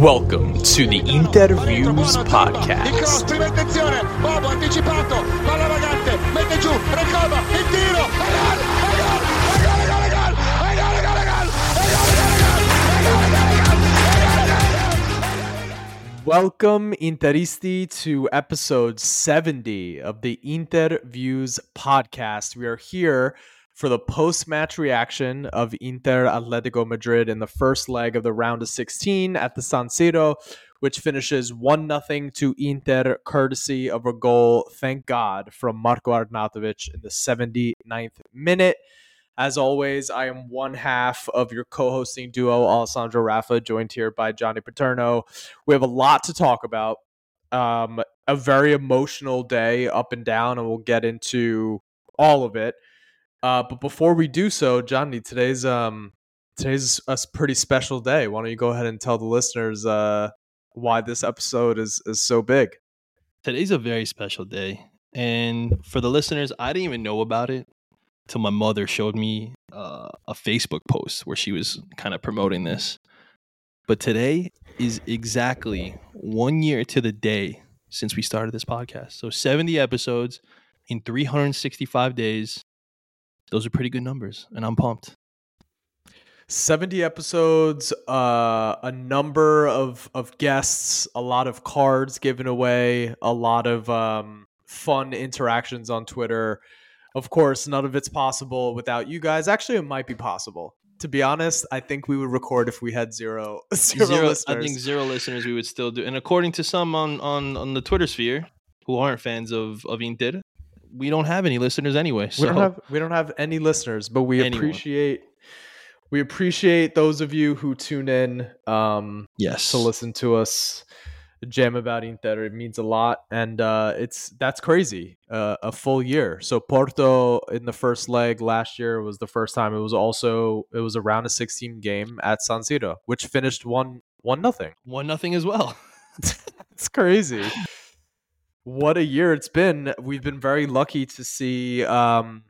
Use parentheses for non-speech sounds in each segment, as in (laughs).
Welcome to the Interviews Podcast. Welcome, Interisti, to episode 70 of the Interviews Podcast. We are here for the post match reaction of Inter Atletico Madrid in the first leg of the round of 16 at the San Siro, which finishes 1 0 to Inter, courtesy of a goal, thank God, from Marco Arnautovic in the 79th minute. As always, I am one half of your co hosting duo, Alessandro Rafa, joined here by Johnny Paterno. We have a lot to talk about. Um, a very emotional day up and down, and we'll get into all of it. Uh, but before we do so, Johnny, today's um today's a pretty special day. Why don't you go ahead and tell the listeners uh why this episode is is so big? Today's a very special day, and for the listeners, I didn't even know about it till my mother showed me uh, a Facebook post where she was kind of promoting this. But today is exactly one year to the day since we started this podcast. So 70 episodes in 365 days those are pretty good numbers, and I'm pumped. 70 episodes, uh, a number of, of guests, a lot of cards given away, a lot of um, fun interactions on Twitter. Of course, none of it's possible without you guys. Actually, it might be possible. To be honest, I think we would record if we had zero, (laughs) zero, zero listeners. I think zero listeners we would still do. And according to some on, on, on the Twitter sphere who aren't fans of, of Inter, we don't have any listeners anyway. So. We don't have we don't have any listeners, but we Anyone. appreciate we appreciate those of you who tune in. Um, yes, to listen to us jam about Inter. It means a lot, and uh, it's that's crazy. Uh, a full year. So Porto in the first leg last year was the first time. It was also it was around a 16 game at San Siro, which finished one one nothing. One nothing as well. (laughs) it's crazy what a year it's been. We've been very lucky to see um,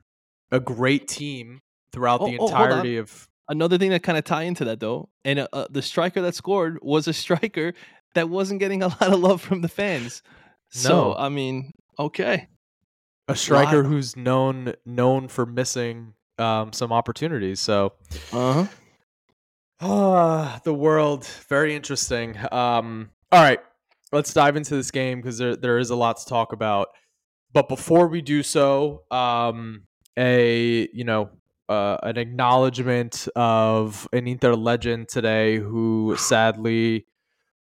a great team throughout oh, the oh, entirety oh, of. Another thing that kind of tie into that though, and uh, uh, the striker that scored was a (laughs) striker that wasn't getting a lot of love from the fans. No. So I mean, okay, a striker who's known known for missing um, some opportunities. So, uh huh. Ah, the world very interesting. Um, all right, let's dive into this game because there there is a lot to talk about. But before we do so, um, a you know uh, an acknowledgement of an Inter legend today who (sighs) sadly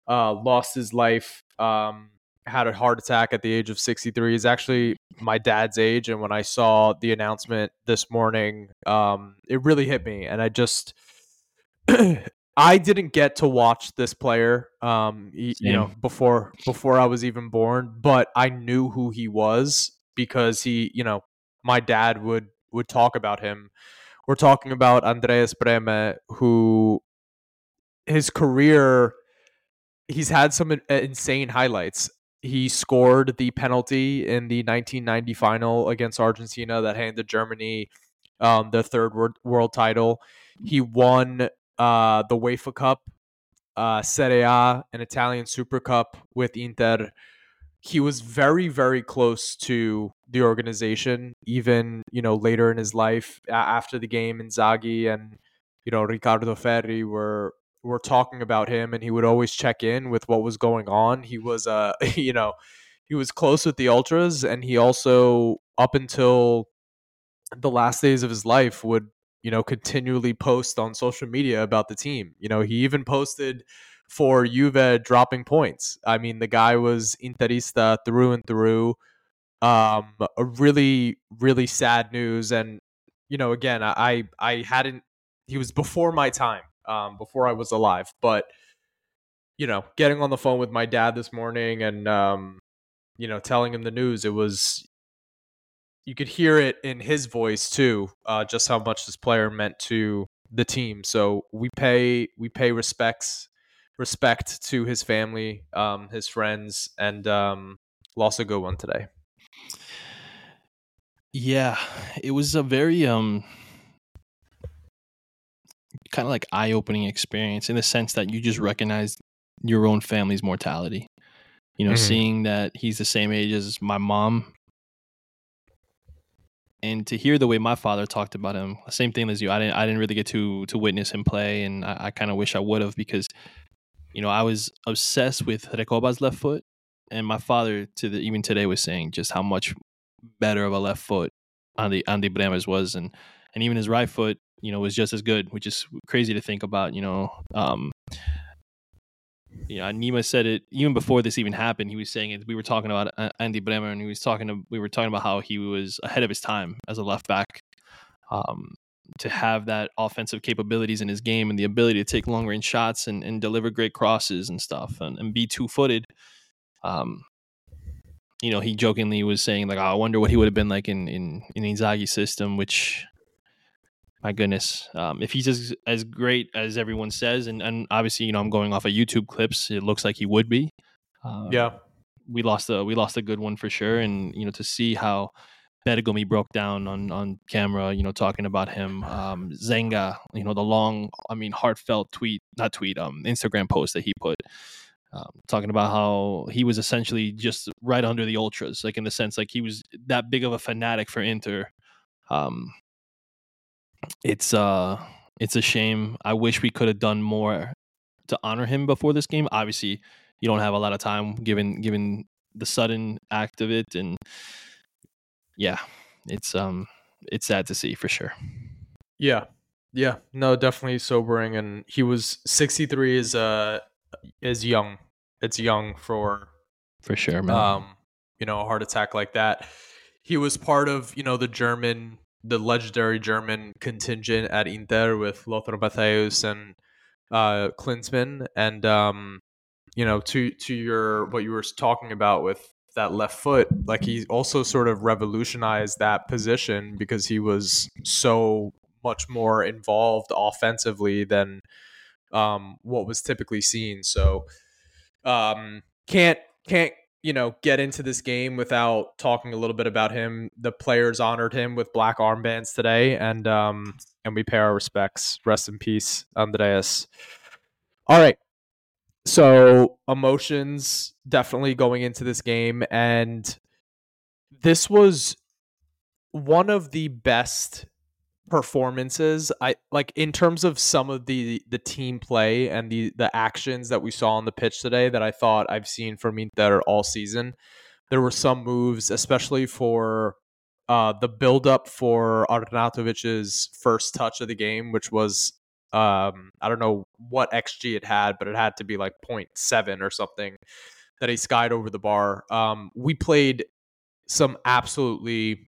uh, lost his life. Um, had a heart attack at the age of 63 is actually my dad's age and when i saw the announcement this morning um, it really hit me and i just (clears throat) I didn't get to watch this player, um, you know, before before I was even born, but I knew who he was because he, you know, my dad would would talk about him. We're talking about Andreas Brehme, who his career, he's had some insane highlights. He scored the penalty in the 1990 final against Argentina that handed Germany um, the third world, world title. He won uh, the UEFA Cup, uh, Serie A, an Italian Super Cup with Inter. He was very, very close to the organization, even you know later in his life. After the game, Inzaghi and you know Riccardo Ferri were were talking about him, and he would always check in with what was going on. He was, uh, (laughs) you know, he was close with the ultras, and he also up until the last days of his life would you know, continually post on social media about the team. You know, he even posted for Juve dropping points. I mean, the guy was Interista through and through. Um, a really, really sad news. And, you know, again, I, I hadn't, he was before my time, um, before I was alive. But, you know, getting on the phone with my dad this morning and, um, you know, telling him the news, it was, you could hear it in his voice too, uh, just how much this player meant to the team. So we pay we pay respects respect to his family, um, his friends, and um, lost a good one today. Yeah, it was a very um kind of like eye-opening experience in the sense that you just recognize your own family's mortality. You know, Mhm. seeing that he's the same age as my mom, and to hear the way my father talked about him, same thing as you. I didn't I didn't really get to to witness him play, and I, I kind of wish I would have because, you know, I was obsessed with Recoba's left foot, and my father to the even today was saying just how much better of a left foot Andy Andy Brehme's was, and and even his right foot, you know, was just as good, which is crazy to think about. You know, um, you know, Nima said it even before this even happened. He was saying it. We were talking about uh, Andy Brehme, and he was talking. To, we were talking about how he was ahead of his time as a left back. Um, to have that offensive capabilities in his game and the ability to take long range shots and, and deliver great crosses and stuff and, and be two footed. Um, you know, he jokingly was saying like, oh, "I wonder what he would have been like in in in Inzaghi's system." Which, my goodness, um, if he's as as great as everyone says, and and obviously, you know, I'm going off of YouTube clips, it looks like he would be. Uh, Yeah. we lost a we lost a good one for sure, and you know, to see how Bergomi broke down on on camera, you know, talking about him, um, Zenga, you know, the long, I mean, heartfelt tweet, not tweet, um, Instagram post that he put um, talking about how he was essentially just right under the ultras, like in the sense like he was that big of a fanatic for Inter. Um, it's uh, it's a shame. I wish we could have done more to honor him before this game. Obviously, you don't have a lot of time given given the sudden act of it, and yeah, it's um, it's sad to see for sure. Yeah. Yeah. No, definitely sobering. And he was 63 is uh is young. It's young for For sure, man. um, you know, a heart attack like that. He was part of, you know, the German, the legendary German contingent at Inter with Lothar Matthäus and uh, Klinsmann, and um, you know, to to your what you were talking about with that left foot, like he also sort of revolutionized that position because he was so much more involved offensively than um, what was typically seen. So um, can't can't you know get into this game without talking a little bit about him. The players honored him with black armbands today, and um, and we pay our respects. Rest in peace, Andreas. All right. So emotions definitely going into this game, and this was one of the best performances i like in terms of some of the the team play and the the actions that we saw on the pitch today that i thought i've seen from inter all season there were some moves especially for uh the build up for arnautovic's first touch of the game which was um i don't know what xg it had but it had to be like 0.7 or something that he skied over the bar. Um we played some absolutely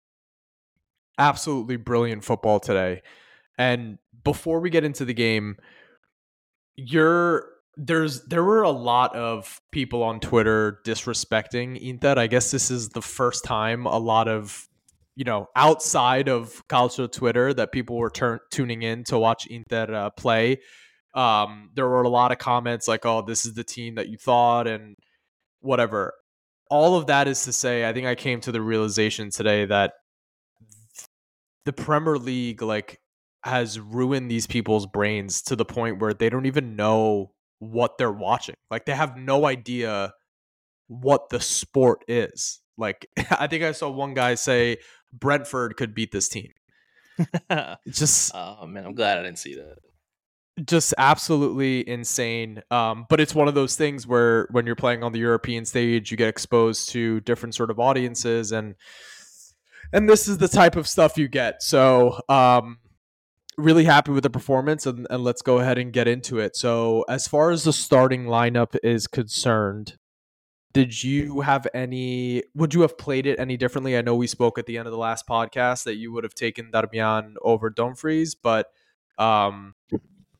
absolutely brilliant football today. And before we get into the game, you're there's there were a lot of people on Twitter disrespecting Inter. I guess this is the first time a lot of you know outside of Calcio Twitter that people were turn, tuning in to watch Inter uh, play. Um, there were a lot of comments like, "Oh, this is the team that you thought," and whatever. All of that is to say, I think I came to the realization today that the Premier League like has ruined these people's brains to the point where they don't even know what they're watching. Like they have no idea what the sport is. Like (laughs) I think I saw one guy say Brentford could beat this team. (laughs) Just oh man, I'm glad I didn't see that. just absolutely insane. Um, but it's one of those things where when you're playing on the European stage, you get exposed to different sort of audiences and and this is the type of stuff you get. So um really happy with the performance and, and let's go ahead and get into it. So as far as the starting lineup is concerned, did you have any would you have played it any differently? I know we spoke at the end of the last podcast that you would have taken Darmian over Dumfries, but um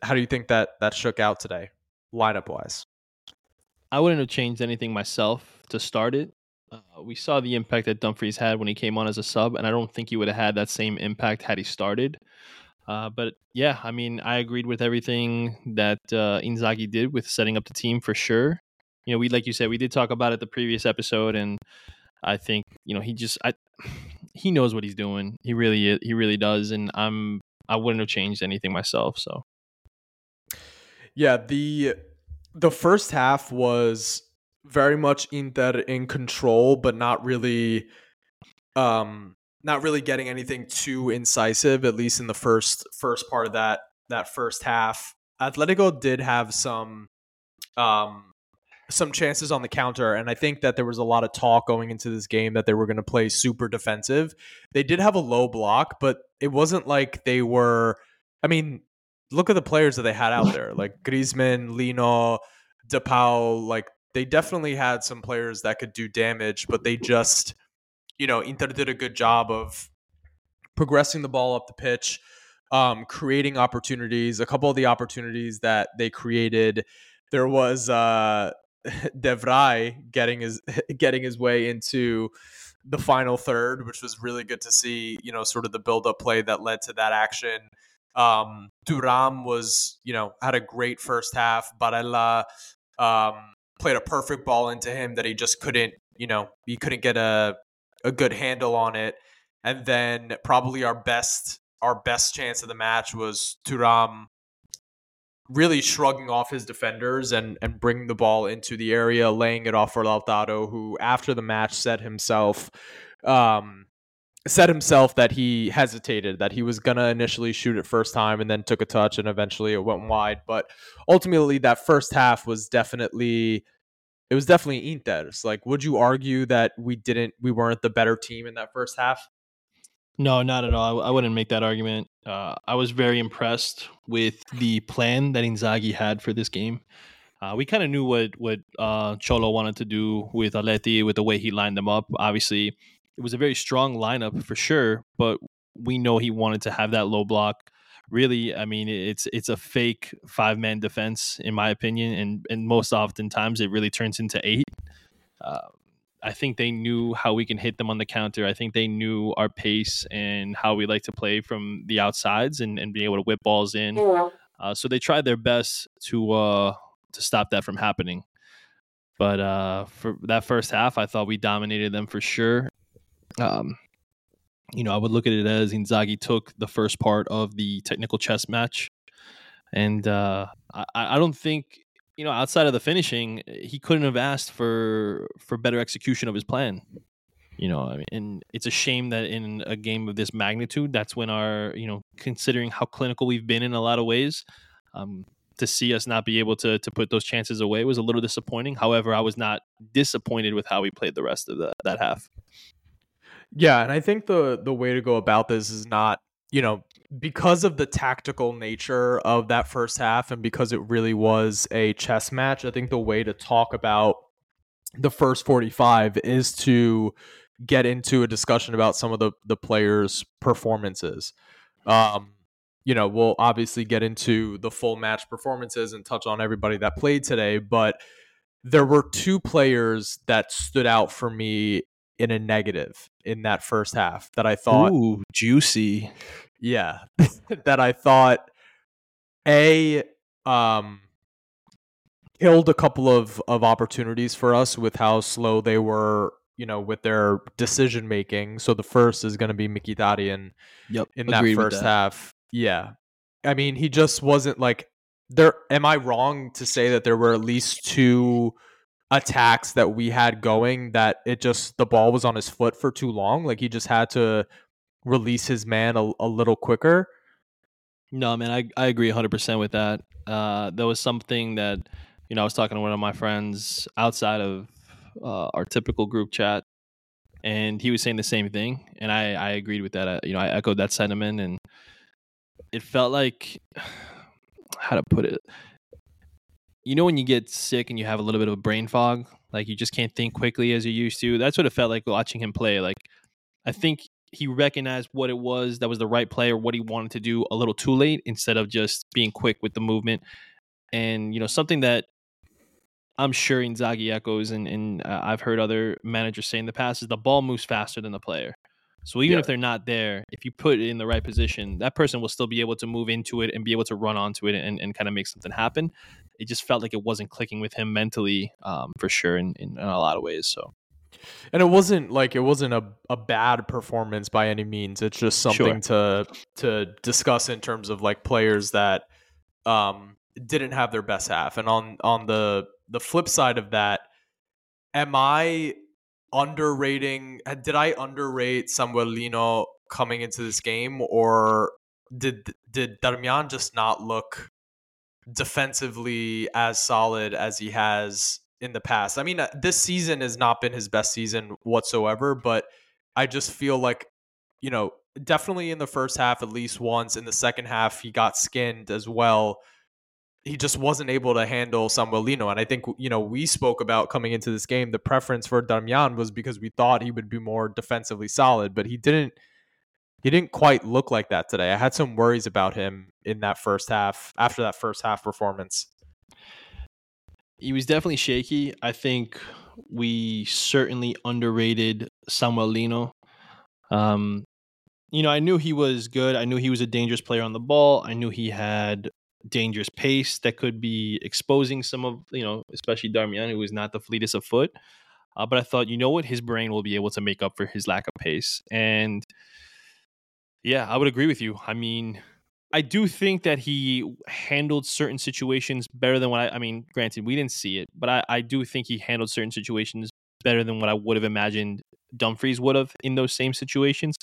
how do you think that that shook out today, lineup wise? I wouldn't have changed anything myself to start it. Uh, we saw the impact that Dumfries had when he came on as a sub, and I don't think he would have had that same impact had he started. Uh, but yeah, I mean, I agreed with everything that uh, Inzaghi did with setting up the team for sure. You know, we like you said, we did talk about it the previous episode, and I think you know he just I (sighs) he knows what he's doing. He really he really does, and I'm I wouldn't have changed anything myself. So Yeah, the the first half was very much in that in control, but not really, um, not really getting anything too incisive. At least in the first first part of that that first half, Atletico did have some, um, some chances on the counter, and I think that there was a lot of talk going into this game that they were going to play super defensive. They did have a low block, but it wasn't like they were. I mean, look at the players that they had out there, like Griezmann, Lino, De Paul. Like they definitely had some players that could do damage, but they just, you know, Inter did a good job of progressing the ball up the pitch, um, creating opportunities. A couple of the opportunities that they created, there was uh, (laughs) De Vrij getting his (laughs) getting his way into the final third, which was really good to see. You know, sort of the build up play that led to that action. Um, Thuram was, you know, had a great first half. Barella um, played a perfect ball into him that he just couldn't, you know, he couldn't get a a good handle on it. And then probably our best our best chance of the match was Thuram really shrugging off his defenders and and bringing the ball into the area, laying it off for Lautaro, who after the match said himself, um, said himself that he hesitated, that he was gonna initially shoot it first time and then took a touch and eventually it went wide. But ultimately, that first half was definitely it was definitely Inter's. Like, would you argue that we didn't we weren't the better team in that first half? No, not at all. I, I wouldn't make that argument. Uh, I was very impressed with the plan that Inzaghi had for this game. Uh, we kind of knew what what uh, Cholo wanted to do with Atleti, with the way he lined them up. Obviously, it was a very strong lineup for sure, but we know he wanted to have that low block. Really, I mean, it's it's a fake five man defense in my opinion, and and most oftentimes it really turns into eight. Uh, I think they knew how we can hit them on the counter. I think they knew our pace and how we like to play from the outsides and, and being able to whip balls in. Uh, so they tried their best to uh, to stop that from happening. But uh, for that first half, I thought we dominated them for sure. Um, you know, I would look at it as Inzaghi took the first part of the technical chess match, and uh, I, I don't think you know outside of the finishing, he couldn't have asked for for better execution of his plan. You know, I mean, and it's a shame that in a game of this magnitude, that's when our you know, considering how clinical we've been in a lot of ways. Um, to see us not be able to to put those chances away was a little disappointing. However, I was not disappointed with how we played the rest of the, that half. Yeah, and I think the the way to go about this is not, you know, because of the tactical nature of that first half and because it really was a chess match, I think the way to talk about the first 45 is to get into a discussion about some of the the players' performances. Um, you know, we'll obviously get into the full match performances and touch on everybody that played today, but there were two players that stood out for me in a negative in that first half that I thought Ooh, juicy. yeah (laughs) that I thought a um killed a couple of of opportunities for us with how slow they were you know with their decision making so the first is going to be Mickey Mkhitaryan Yep. in that first half yeah I mean he just wasn't like there am I wrong to say that there were at least two attacks that we had going that it just the ball was on his foot for too long like he just had to release his man a, a little quicker No, man, I, I agree 100% with that. Uh, there was something that, you know, I was talking to one of my friends outside of uh, our typical group chat, and he was saying the same thing. And I, I agreed with that. I, you know, I echoed that sentiment. And it felt like, (sighs) how to put it, you know, when you get sick and you have a little bit of a brain fog, like you just can't think quickly as you used to. That's what it felt like watching him play. Like, I think he recognized what it was that was the right play or what he wanted to do a little too late instead of just being quick with the movement. And you know something that I'm sure Inzaghi echoes, and, and uh, I've heard other managers say in the past is the ball moves faster than the player. So even Yeah. if they're not there, if you put it in the right position, that person will still be able to move into it and be able to run onto it and, and kind of make something happen. It just felt like it wasn't clicking with him mentally, um, for sure, in, in, in a lot of ways. So and it wasn't like it wasn't a, a bad performance by any means it's just something to to discuss in terms of like players that um didn't have their best half. And on on the the flip side of that, am I underrating? Did I underrate Samuel Lino coming into this game, or did did Darmian just not look defensively as solid as he has in the past? I mean, uh, this season has not been his best season whatsoever, but I just feel like you know definitely in the first half at least once. In the second half, he got skinned as well. He just wasn't able to handle Samuel Lino. And I think, you know, we spoke about coming into this game, the preference for Darmian was because we thought he would be more defensively solid, but he didn't he didn't quite look like that today. I had some worries about him in that first half after that first half performance. He was definitely shaky. I think we certainly underrated Samuel Lino. Um, you know, I knew he was good. I knew he was a dangerous player on the ball. I knew he had dangerous pace that could be exposing some of, you know, especially Darmian, who is not the fleetest of foot. Uh, but I thought, you know what, his brain will be able to make up for his lack of pace. And yeah, I would agree with you. I mean, I do think that he handled certain situations better than what I, I mean, granted, we didn't see it, but I, I do think he handled certain situations better than what I would have imagined Dumfries would have in those same situations.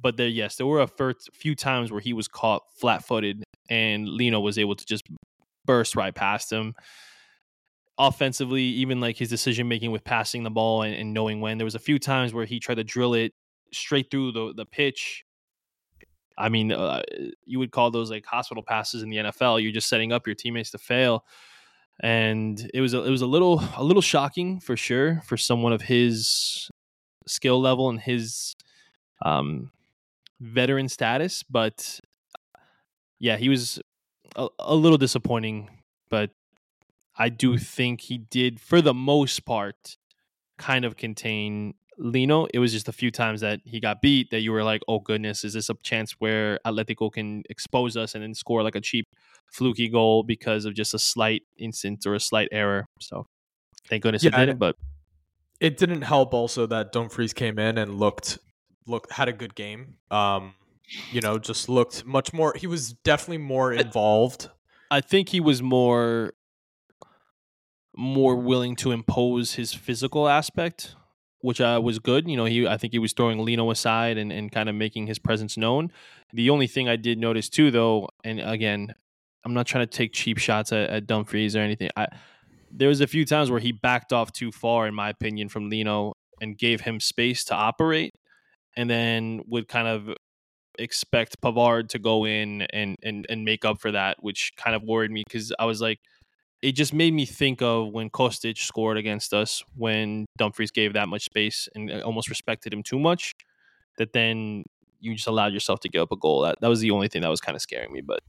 But there, yes, there were a few times where he was caught flat-footed, and Lino was able to just burst right past him. Offensively, even like his decision making with passing the ball and, and, knowing when, there was a few times where he tried to drill it straight through the the pitch. I mean, uh, you would call those like hospital passes in the NFL. You're just setting up your teammates to fail, and it was a, it was a little a little shocking for sure for someone of his skill level and his um veteran status, but yeah, he was a, a little disappointing, but I do think he did, for the most part, kind of contain Lino. It was just a few times that he got beat that you were like, oh goodness, is this a chance where Atletico can expose us and then score like a cheap, fluky goal because of just a slight instance or a slight error? So thank goodness yeah, it didn't, but it didn't help also that Dumfries came in and looked looked had a good game. Um, you know, just looked much more. He was definitely more involved. I think he was more more willing to impose his physical aspect, which uh, was good. You know, he I think he was throwing Lino aside and, and kind of making his presence known. The only thing I did notice too, though, and again, I'm not trying to take cheap shots at, at Dumfries or anything. I there was a few times where he backed off too far, in my opinion, from Lino and gave him space to operate and then would kind of expect Pavard to go in and and and make up for that, which kind of worried me because I was like, it just made me think of when Kostic scored against us when Dumfries gave that much space and uh, almost respected him too much. That then you just allowed yourself to give up a goal. That that was the only thing that was kind of scaring me, but.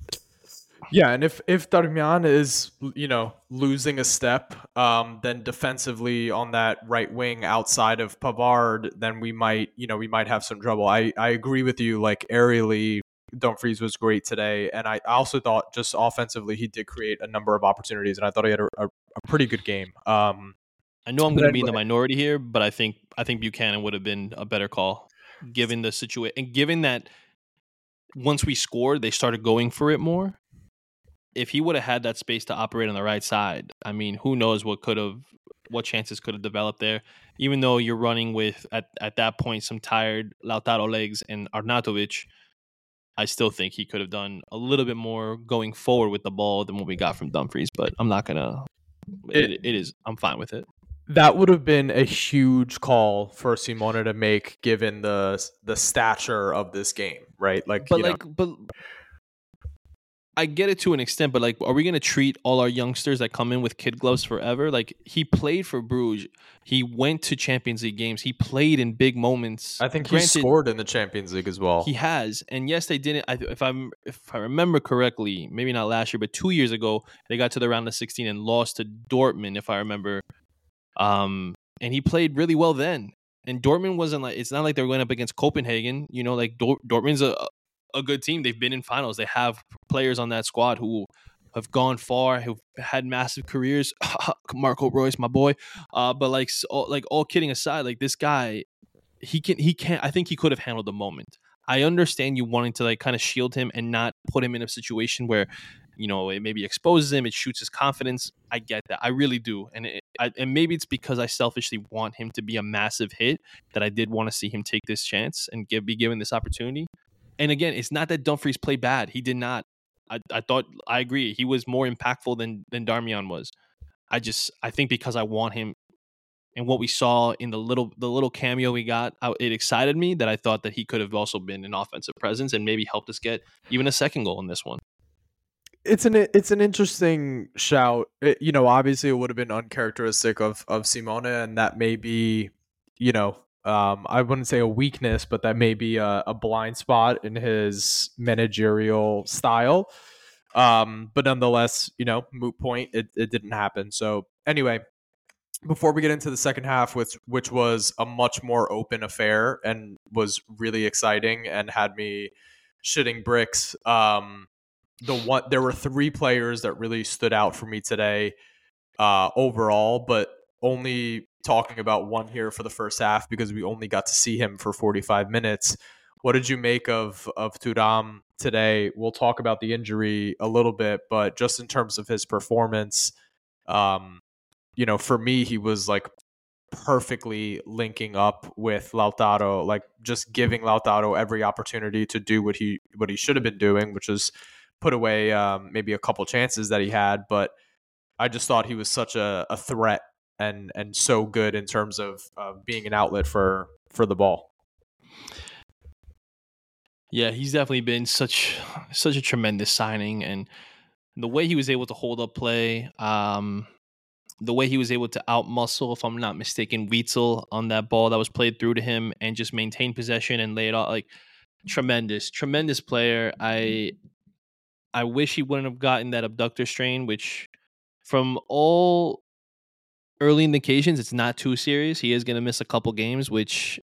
Yeah, and if if Darmian is you know losing a step, um, then defensively on that right wing outside of Pavard, then we might you know we might have some trouble. I I agree with you. Like aerially, Dumfries was great today, and I also thought just offensively he did create a number of opportunities, and I thought he had a, a, a pretty good game. Um, I know I'm going to be in the minority here, but I think I think Buchanan would have been a better call given the situation and given that once we scored, they started going for it more if he would have had that space to operate on the right side, I mean, who knows what could have, what chances could have developed there. Even though you're running with at at that point some tired Lautaro legs and Arnautovic, I still think he could have done a little bit more going forward with the ball than what we got from Dumfries. But I'm not gonna. it, it is. I'm fine with it. That would have been a huge call for Simone to make, given the the stature of this game, right? Like, but like, know. but I get it to an extent, but like, are we going to treat all our youngsters that come in with kid gloves forever? Like, he played for Bruges. He went to Champions League games. He played in big moments. I think Granted, he scored in the Champions League as well. He has, and yes, they didn't. I, if I'm, if I remember correctly, maybe not last year, but two years ago, they got to the round of 16 and lost to Dortmund, if I remember. Um, and he played really well then. And Dortmund wasn't like it's not like they're going up against Copenhagen. You know, like Dor- Dortmund's a, a good team. They've been in finals. They have players on that squad who have gone far, who've had massive careers. (laughs) Marco Reus, my boy. Uh, but like, all, like all kidding aside, like this guy, he can, he can't. I think he could have handled the moment. I understand you wanting to like kind of shield him and not put him in a situation where you know, it maybe exposes him, it shoots his confidence. I get that. I really do. And it, I, and maybe it's because I selfishly want him to be a massive hit that I did want to see him take this chance and give, be given this opportunity. And again, it's not that Dumfries played bad. He did not. I, I thought I agree. He was more impactful than than Darmian was. I just I think because I want him and what we saw in the little the little cameo we got, it excited me that I thought that he could have also been an offensive presence and maybe helped us get even a second goal in this one. It's an it's an interesting shout. It, you know, obviously it would have been uncharacteristic of of Simone, and that may be, you know, um, I wouldn't say a weakness, but that may be a, a blind spot in his managerial style. Um, but nonetheless, you know, moot point. It, it didn't happen. So anyway, before we get into the second half, which which was a much more open affair and was really exciting and had me shitting bricks. Um, the one there were three players that really stood out for me today uh, overall, but only talking about one here for the first half because we only got to see him for 45 minutes. What did you make of of Thuram today? We'll talk about the injury a little bit, but just in terms of his performance, um, you know, for me, he was like perfectly linking up with Lautaro, like just giving Lautaro every opportunity to do what he what he should have been doing, which is put away um, maybe a couple chances that he had. But I just thought he was such a, a threat and and so good in terms of uh, being an outlet for for the ball. Yeah, he's definitely been such such a tremendous signing, and the way he was able to hold up play, um, the way he was able to outmuscle, if I'm not mistaken, Witsel on that ball that was played through to him and just maintain possession and lay it out like tremendous, tremendous player. I I wish he wouldn't have gotten that adductor strain, which from all early indications, it's not too serious. He is going to miss a couple games, which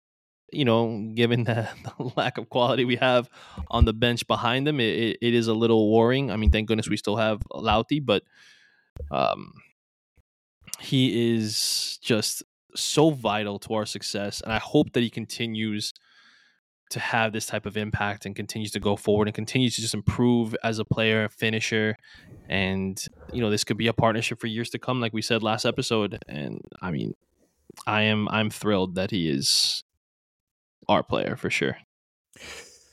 you know, given the, (laughs) the, lack of quality we have on the bench behind him, it, it, it is a little worrying. I mean, thank goodness we still have Lauti, but um, he is just so vital to our success, and I hope that he continues to have this type of impact and continues to go forward and continues to just improve as a player, finisher, and you know this could be a partnership for years to come, like we said last episode. And I mean, I am I'm thrilled that he is our player for sure.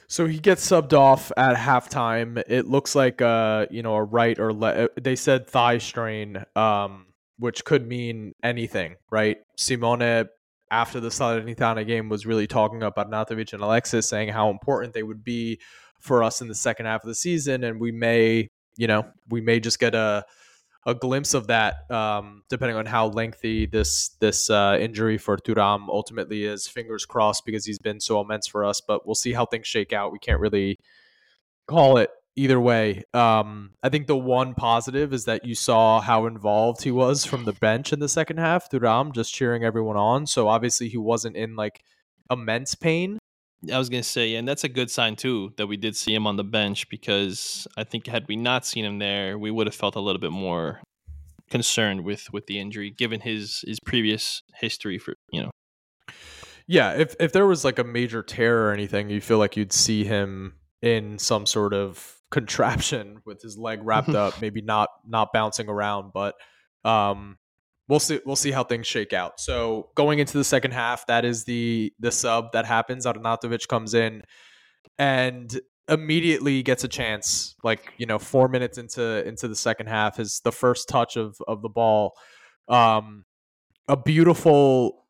So he gets subbed off at halftime. It looks like uh you know a right or le- they said thigh strain. Um which could mean anything, right? Simone after the Salernitana game was really talking about Arnautovic and Alexis, saying how important they would be for us in the second half of the season, and we may, you know, we may just get a a glimpse of that, um, depending on how lengthy this this uh, injury for Thuram ultimately is. Fingers crossed, because he's been so immense for us. But we'll see how things shake out. We can't really call it either way. Um, I think the one positive is that you saw how involved he was from the bench in the second half. Thuram just cheering everyone on. So obviously he wasn't in like immense pain. I was gonna say, and that's a good sign too that we did see him on the bench because I think had we not seen him there, we would have felt a little bit more concerned with with the injury, given his his previous history for you know. Yeah, if if there was like a major tear or anything, you feel like you'd see him in some sort of contraption with his leg wrapped up, maybe not not bouncing around, but um we'll see we'll see how things shake out. So going into the second half, that is the the sub that happens. Arnautovic comes in and immediately gets a chance. Like, you know, four minutes into into the second half is the first touch of of the ball. Um a beautiful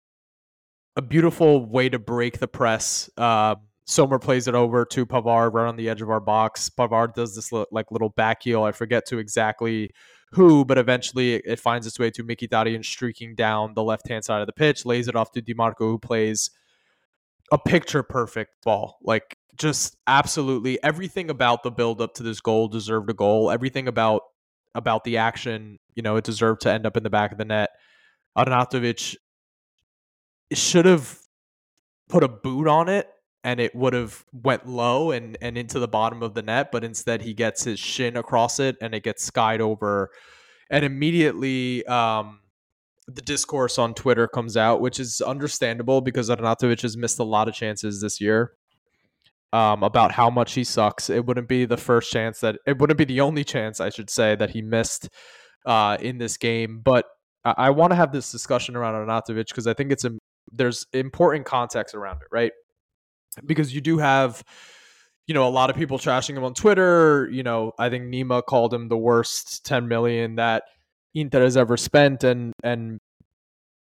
a beautiful way to break the press. Uh, Sommer plays it over to Pavard right on the edge of our box. Pavard does this like little back heel. I forget to exactly who, but eventually it, finds its way to Mkhitaryan streaking down the left hand side of the pitch, lays it off to Dimarco, who plays a picture perfect ball. Like just absolutely everything about the build up to this goal deserved a goal. Everything about about the action, you know, it deserved to end up in the back of the net. Arnautovic should have put a boot on it and it would have went low and, and into the bottom of the net, but instead he gets his shin across it and it gets skied over. And immediately um, the discourse on Twitter comes out, which is understandable because Arnautovic has missed a lot of chances this year. um, about how much he sucks. It wouldn't be the first chance that it wouldn't be the only chance I should say that he missed uh, in this game. But I, I want to have this discussion around Arnautovic because I think it's a, there's important context around it, right? Because you do have you know a lot of people trashing him on Twitter. You know, I think Nima called him the worst 10 million that Inter has ever spent, and and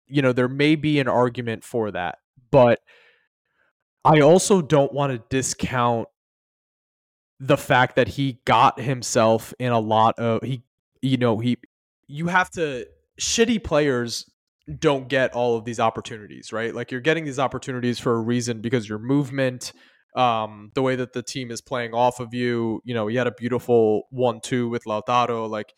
you know there may be an argument for that, but I also don't want to discount the fact that he got himself in a lot of he you know he you have to shitty players don't get all of these opportunities right like you're getting these opportunities for a reason because your movement um the way that the team is playing off of you you know he had a beautiful 1-2 with Lautaro like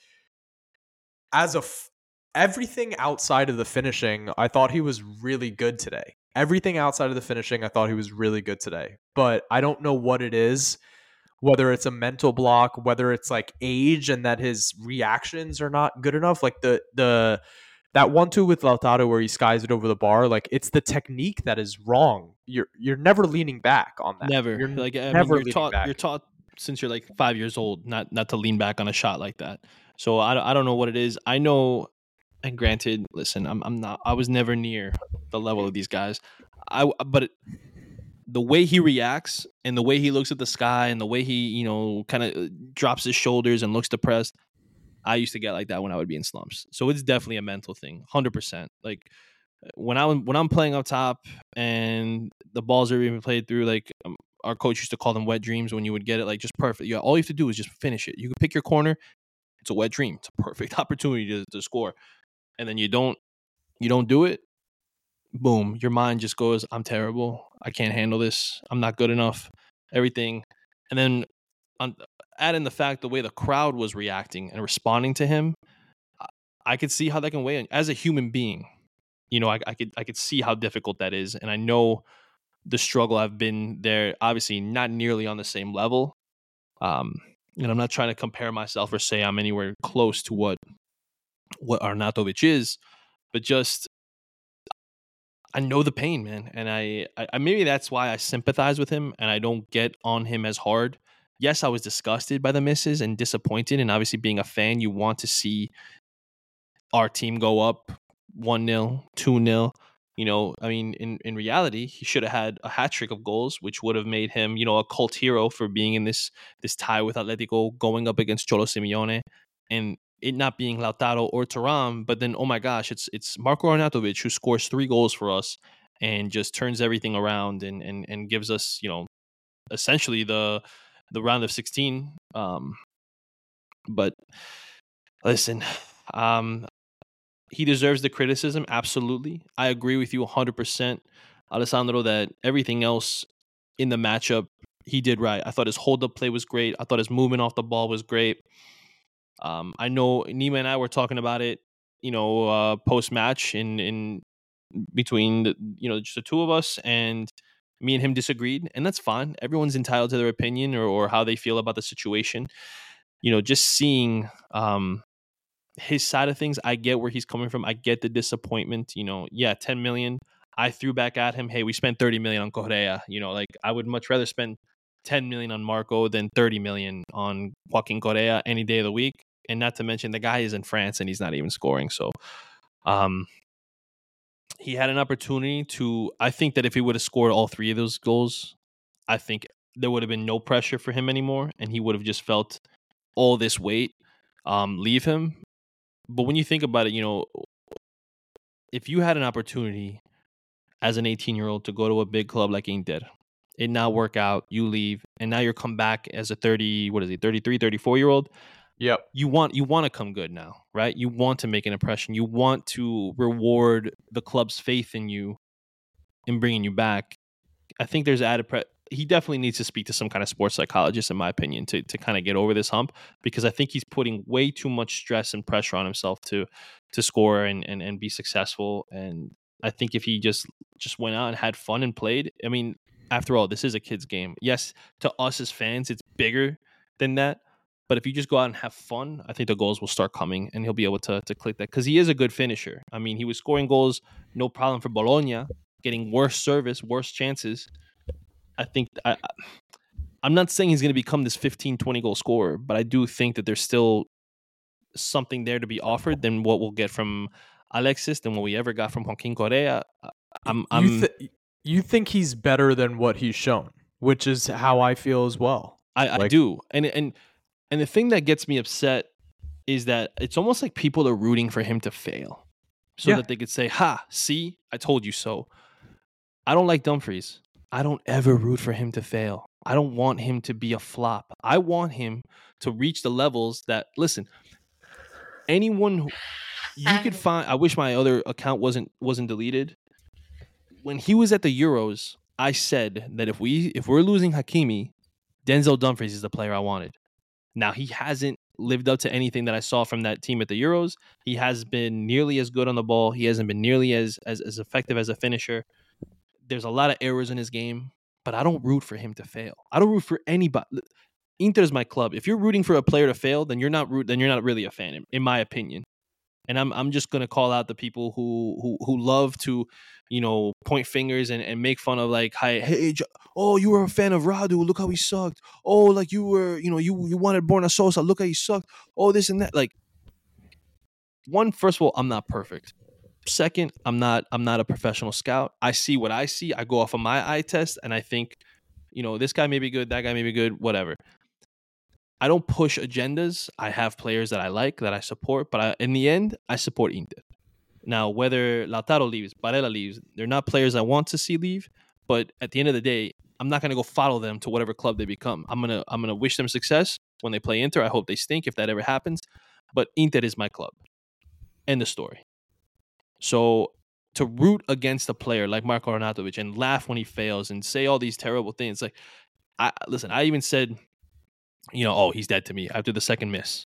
as a f- everything outside of the finishing I thought he was really good today everything outside of the finishing, I thought he was really good today. But I don't know what it is, whether it's a mental block, whether it's like age and that his reactions are not good enough. Like the the that one two with Lautaro where he skies it over the bar, like it's the technique that is wrong. You're you're never leaning back on that. Never. You're like I never mean, you're taught back. you're taught since you're like five years old not not to lean back on a shot like that. So I, I don't know what it is. I know and granted, listen, I'm I'm not I was never near the level of these guys. I but it, the way he reacts and the way he looks at the sky and the way he you know kind of uh, drops his shoulders and looks depressed. I used to get like that when I would be in slumps. So it's definitely a mental thing, hundred percent. Like when I when I'm playing up top and the balls are being played through, like um, our coach used to call them wet dreams. When you would get it like just perfect, you all you have to do is just finish it. You can pick your corner. It's a wet dream. It's a (laughs) perfect opportunity to, to score and then you don't you don't do it boom your mind just goes i'm terrible i can't handle this i'm not good enough everything and then on add in the fact the way the crowd was reacting and responding to him i could see how that can weigh in as a human being you know I, I could i could see how difficult that is and i know the struggle i've been there obviously not nearly on the same level um and i'm not trying to compare myself or say i'm anywhere close to what what Arnautovic is, but just I know the pain, man, and I, I maybe that's why I sympathize with him and I don't get on him as hard. Yes, I was disgusted by the misses and disappointed, and obviously being a fan, you want to see our team go up one 0 two 0 You know, I mean, in in reality, he should have had a hat trick of goals, which would have made him, you know, a cult hero for being in this this tie with Atletico, going up against Cholo Simeone, and it not being Lautaro or Thuram, but then oh my gosh, it's it's Marco Arnautovic who scores three goals for us and just turns everything around and and and gives us you know essentially the the round of 16 um but listen um he deserves the criticism absolutely. I agree with you 100% alessandro that everything else in the matchup he did right. I thought his hold up play was great. I thought his movement off the ball was great. Um, I know Nima and I were talking about it, you know, uh, post match in in between the, you know just the two of us, and me and him disagreed, and that's fine. Everyone's entitled to their opinion or, or how they feel about the situation. You know, just seeing um, his side of things, I get where he's coming from. I get the disappointment. You know, yeah, ten million. I threw back at him, hey, we spent 30 million on Correa. You know, like I would much rather spend 10 million on Marco than 30 million on Joaquin Correa any day of the week. And not to mention the guy is in France and he's not even scoring. So um he had an opportunity to I think that if he would have scored all three of those goals, I think there would have been no pressure for him anymore and he would have just felt all this weight um leave him. But when you think about it, you know, if you had an opportunity as an 18 year old to go to a big club like Inter it now work out, you leave, and now you're come back as a 30, what is he, 33, 34 year old. Yep. You want you want to come good now, right? You want to make an impression. You want to reward the club's faith in you in bringing you back. I think there's added pre- he definitely needs to speak to some kind of sports psychologist in my opinion to to kind of get over this hump because I think he's putting way too much stress and pressure on himself to to score and and, and be successful and I think if he just just went out and had fun and played, I mean, after all, this is a kids game. Yes, to us as fans, it's bigger than that. But if you just go out and have fun, I think the goals will start coming, and he'll be able to to click that because he is a good finisher. I mean, he was scoring goals, no problem for Bologna, getting worse service, worse chances. I think I I'm not saying he's going to become this 15, 20 goal scorer, but I do think that there's still something there to be offered than what we'll get from Alexis, than what we ever got from Joaquin Correa. I'm, I'm you, th- you think he's better than what he's shown, which is how I feel as well. I, I do, and and and the thing that gets me upset is that it's almost like people are rooting for him to fail, so Yeah. that they could say, "Ha, see, I told you so." I don't like Dumfries. I don't ever root for him to fail. I don't want him to be a flop. I want him to reach the levels that listen. Anyone who you could find I wish my other account wasn't wasn't deleted. When he was at the Euros, I said that if we if we're losing Hakimi, Denzel Dumfries is the player I wanted. Now he hasn't lived up to anything that I saw from that team at the Euros. He has been nearly as good on the ball. He hasn't been nearly as as, as effective as a finisher. There's a lot of errors in his game, but I don't root for him to fail. I don't root for anybody. Inter is my club. If you're rooting for a player to fail, then you're not root. Then you're not really a fan, in, in my opinion. And I'm I'm just gonna call out the people who who who love to, you know, point fingers and, and make fun of like, hi, hey, oh, you were a fan of Radu. Look how he sucked. Oh, like you were, you know, you you wanted Borna Sosa. Look how he sucked. Oh, this and that. Like, one, first of all, I'm not perfect. Second, I'm not I'm not a professional scout. I see what I see. I go off of my eye test, and I think, you know, this guy may be good, that guy may be good, whatever. I don't push agendas. I have players that I like, that I support, but I, in the end, I support Inter. Now, whether Lautaro leaves, Barella leaves, they're not players I want to see leave. But at the end of the day, I'm not gonna go follow them to whatever club they become. I'm gonna I'm gonna wish them success when they play Inter. I hope they stink if that ever happens. But Inter is my club. End of story. So to root against a player like Marko Arnautovic and laugh when he fails and say all these terrible things, like I listen, I even said, you know, oh, he's dead to me after the second miss.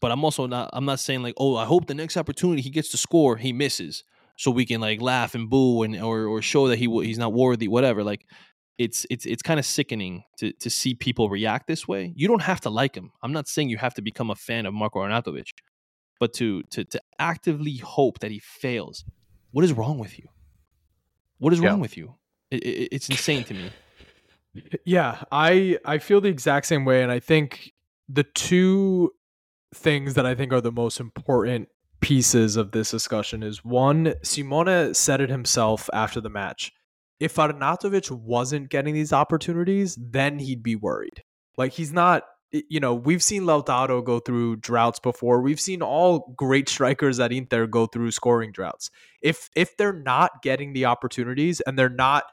But I'm also not I'm not saying like, oh, I hope the next opportunity he gets to score, he misses. So we can like laugh and boo and or or show that he he's not worthy, whatever. Like it's it's it's kind of sickening to to see people react this way. You don't have to like him. I'm not saying you have to become a fan of Marko Arnautovic, but to to to actively hope that he fails. What is wrong with you? What is Yeah. wrong with you? It, it, it's insane to me. Yeah, I I feel the exact same way, and I think the two things that I think are the most important pieces of this discussion is one, Simone said it himself after the match. If Arnautovic wasn't getting these opportunities, then he'd be worried. Like he's not. You know, we've seen Lautaro go through droughts before. We've seen all great strikers at Inter go through scoring droughts. If if they're not getting the opportunities and they're not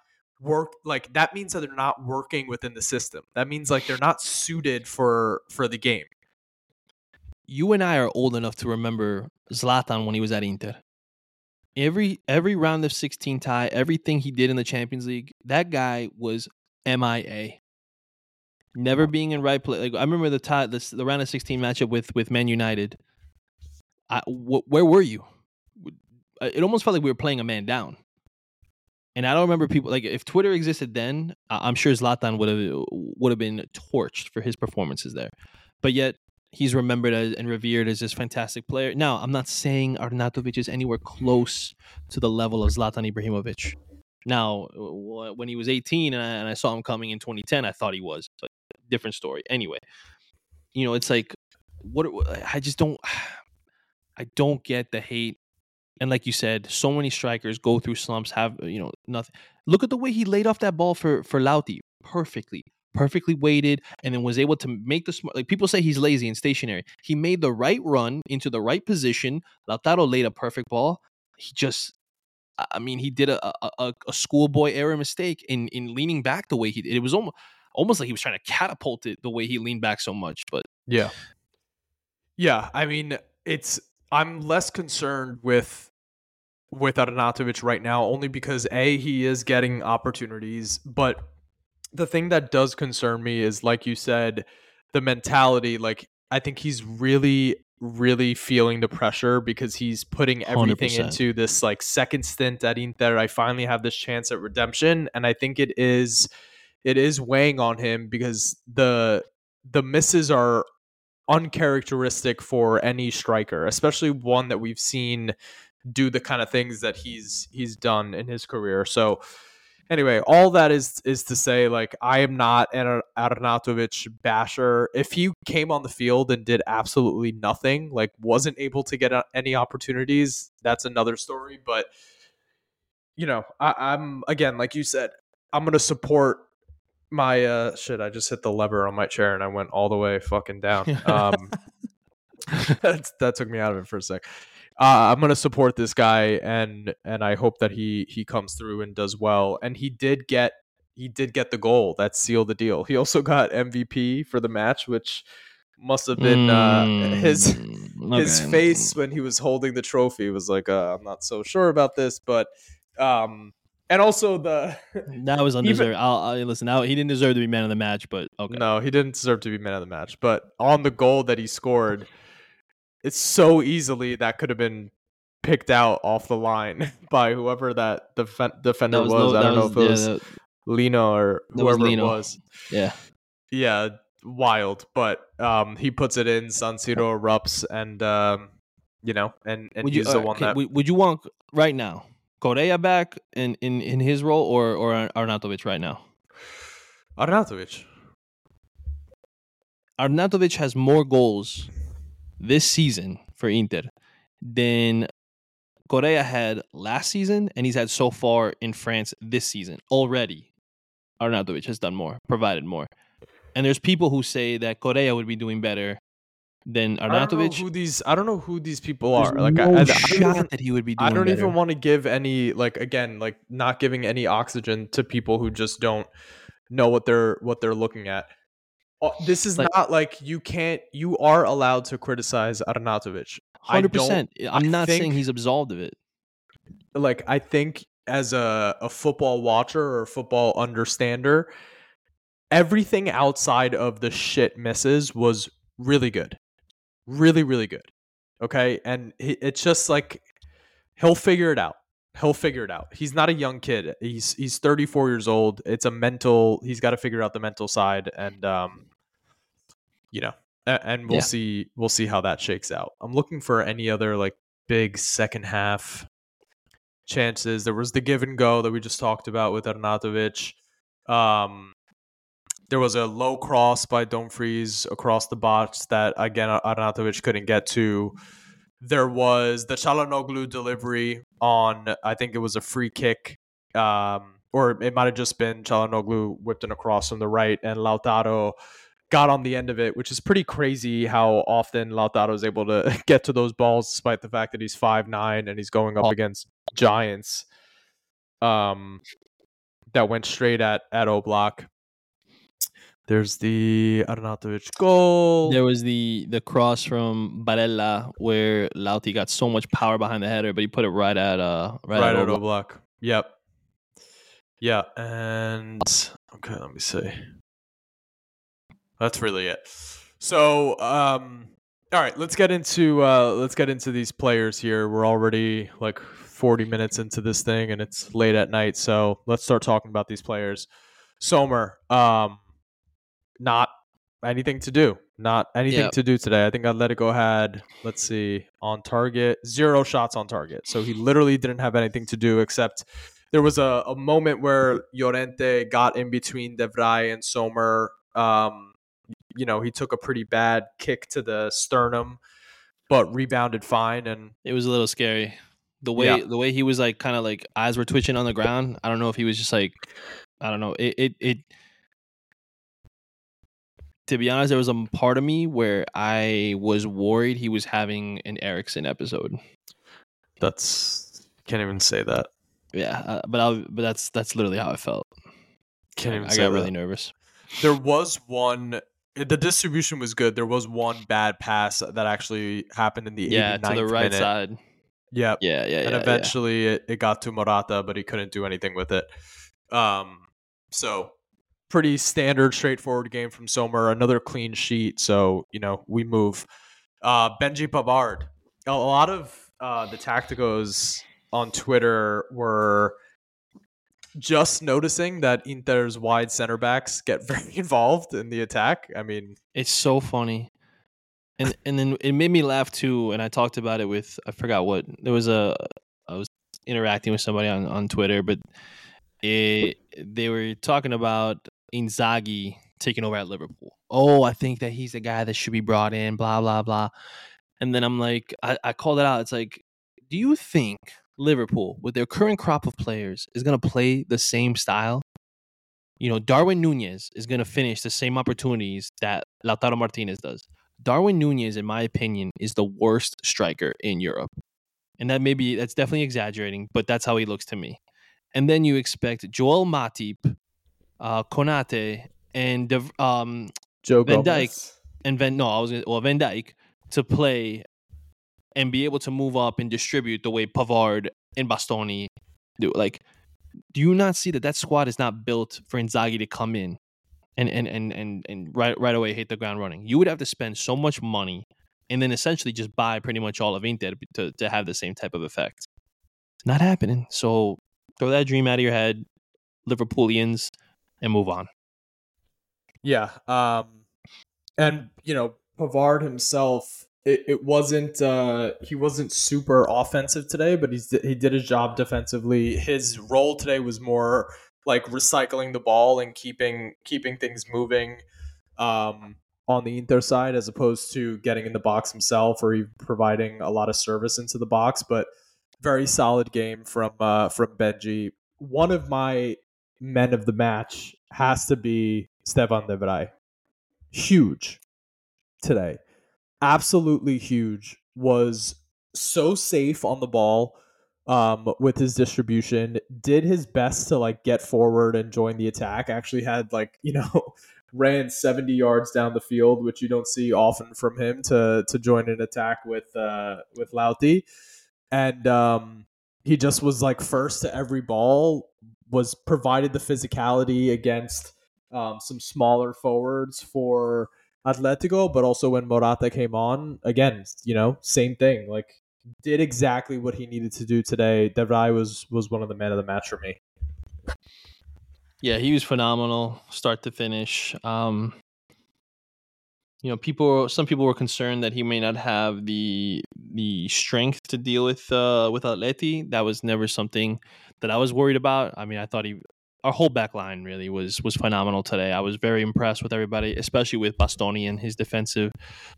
work like that means that they're not working within the system. That means like they're not suited for for the game. you and I are old enough to remember Zlatan when he was at Inter. Every every round of 16 tie, everything he did in the Champions League, that guy was MIA. Never being in right place. Like, I remember the tie, the, the round of 16 matchup with with Man United. I, wh- where were you? It almost felt like we were playing a man down. And I don't remember people like if Twitter existed then, I'm sure Zlatan would have would have been torched for his performances there. But yet he's remembered as, and revered as this fantastic player. Now, I'm not saying Arnautovic is anywhere close to the level of Zlatan Ibrahimovic. Now, when he was 18 and I, and I saw him coming in 2010, I thought he was. Different story. Anyway, you know, it's like what I just don't (sighs) I don't get the hate. And like you said, so many strikers go through slumps, have uh, you know nothing. Look at the way he laid off that ball for for Lauti perfectly, perfectly weighted, and then was able to make the smart. Like people say he's lazy and stationary. He made the right run into the right position. Lautaro laid a perfect ball. He just, I- mean, he did a a, a, a schoolboy error mistake in in leaning back the way he did. It was almost almost like he was trying to catapult it the way he leaned back so much. But Yeah. Yeah, I mean, it's I'm less concerned with with Arnautovic right now only because a he is getting opportunities, but the thing that does concern me is like you said, the mentality like I think he's really really feeling the pressure because he's putting everything 100%. into this like second stint at Inter. I finally have this chance at redemption and I think it is it is weighing on him because the the misses are uncharacteristic for any striker, especially one that we've seen do the kind of things that he's he's done in his career. So anyway, all that is is to say, like, I am not an Arnautovic basher. If he came on the field and did absolutely nothing, like, wasn't able to get uh, any opportunities, that's another story. But you know, I, I'm again, like you said, I'm gonna support my uh shit. I just hit the lever on my chair and I went all the way fucking down. (laughs) Um, (laughs) that that took me out of it for a sec. Uh, I'm gonna support this guy and and I hope that he he comes through and does well. And he did get he did get the goal that sealed the deal. He also got MVP for the match, which must have been uh, his Mm, his face when he was holding the trophy was like, uh, I'm not so sure about this, but um, and also the (laughs) That was undeserved. I'll, I'll listen. Now he didn't deserve to be man of the match, but okay. no, he didn't deserve to be man of the match, but on the goal that he scored, it's so easily that could have been picked out off the line (laughs) by whoever that defen- defender That was. no- I don't know if it yeah, was Lino or that was whoever it Lino. was. yeah. Yeah, wild. But um, he puts it in. San Siro erupts, and um, you know, and and Would you, he's the uh, one okay, that would you want right now Correa back in, in, in his role or or Arnautovic right now? Arnautovic. Arnautovic has more goals this season for Inter than Correa had last season, and he's had so far in France this season already. Arnautovic has done more, provided more. And there's people who say that Correa would be doing better than I don't know Arnautovic. who these I don't know who these people There's are. Like no I, I, I don't shot even, that he would be doing I don't better. even want to give any like again like not giving any oxygen to people who just don't know what they're what they're looking at. Uh, This is Like- not like you can't you are allowed to criticize Arnautovic. I Hundred don't- percent. I'm I not saying he's absolved of it. like I think as a, a football watcher or football understander, everything outside of the shit misses was really good. Really, really good. Okay. And it's just like he'll figure it out. He'll figure it out. He's not a young kid. He's he's 34 years old. It's a mental he's got to figure out the mental side and um you know and we'll Yeah. see we'll see how that shakes out. I'm looking for any other like big second half chances. There was the give and go that we just talked about with Arnautovic. Um, there was a low cross by Dumfries across the box that again Arnautovic couldn't get to. There was the Çalhanoğlu delivery on I think it was a free kick, um, or it might have just been Çalhanoğlu whipped in across from the right, and Lautaro got on the end of it, which is pretty crazy how often Lautaro is able to (laughs) get to those balls despite the fact that he's five nine and he's going up against giants. Um, that went straight at at Oblak. There's the Arnautovic goal. There was the the cross from Barella where Lauti got so much power behind the header, but he put it right at uh right, right, at at Oblak. Yep. Yeah, and okay, let me see. That's really it. So, um, all right, let's get into uh, let's get into these players here. We're already like 40 minutes into this thing, and it's late at night. So let's start talking about these players. Sommer, um, not anything to do. Not anything Yep. to do today. I think Atletico had, let's see, on target, zero shots on target. So he literally didn't have anything to do except there was a, a moment where Llorente got in between De Vrij and Sommer. Um, you know, he took a pretty bad kick to the sternum, but rebounded fine. And It was a little scary. The way Yeah. the way he was like kind of like eyes were twitching on the ground. I don't know if he was just like I don't know. It it it to be honest, there was a part of me where I was worried he was having an Eriksen episode. that's can't even say that. Yeah, uh, but I but that's that's literally how I felt. Can't I, even I got that. really nervous. There was one. The distribution was good. There was one bad pass that actually happened in the Yeah, to the right minute. side. Yep. Yeah, yeah, yeah. and yeah. eventually It, it got to Morata, but he couldn't do anything with it. Um, so pretty standard, straightforward game from Sommer. Another clean sheet. So you know we move. Uh, Benji Pavard. A lot of uh, the tacticos on Twitter were just noticing that Inter's wide center backs get (laughs) very involved in the attack. I mean, It's so funny. And and then it made me laugh too. And I talked about it with I forgot what there was a I was interacting with somebody on, on Twitter, but it, they were talking about Inzaghi taking over at Liverpool. Oh, I think that he's the guy that should be brought in, blah, blah, blah. And then I'm like, I, I called it out. It's like, do you think Liverpool, with their current crop of players, is going to play the same style? You know, Darwin Nunez is going to finish the same opportunities that Lautaro Martinez does. Darwin Nunez, in my opinion, is the worst striker in Europe. And that maybe that's definitely exaggerating, but that's how he looks to me. And then you expect Joel Matip, uh, Konate, and um, Joe Van. Dijk. and Van no, I was gonna, well Van Dijk to play and be able to move up and distribute the way Pavard and Bastoni do. Like, do you not see that that squad is not built for Inzaghi to come in and and and and, and right right away hit the ground running? You would have to spend so much money and then essentially just buy pretty much all of Inter to to have the same type of effect. It's not happening. So throw that dream out of your head, Liverpoolians, and move on. Yeah. Um, and you know, Pavard himself, it, it wasn't uh, he wasn't super offensive today, but he's he did his job defensively. His role today was more like recycling the ball and keeping keeping things moving um, on the Inter side, as opposed to getting in the box himself or even providing a lot of service into the box. But very solid game from uh, from Benji. One of my men of the match has to be Stefan De Vrij. Huge today. Absolutely huge. Was so safe on the ball um, with his distribution. Did his best to like get forward and join the attack. Actually had like, (laughs) you know, ran 70 yards down the field, which you don't see often from him to to join an attack with uh with Lauti. And um he just was like first to every ball, was provided the physicality against um, some smaller forwards for Atletico, but also when Morata came on, again, you know, same thing. Like did exactly what he needed to do today. De was was one of the men of the match for me. Yeah, he was phenomenal, start to finish. Um, you know, people. Some people were concerned that he may not have the the strength to deal with uh, with Atleti. That was never something that I was worried about. I mean, I thought he our whole back line really was was phenomenal today. I was very impressed with everybody, especially with Bastoni and his defensive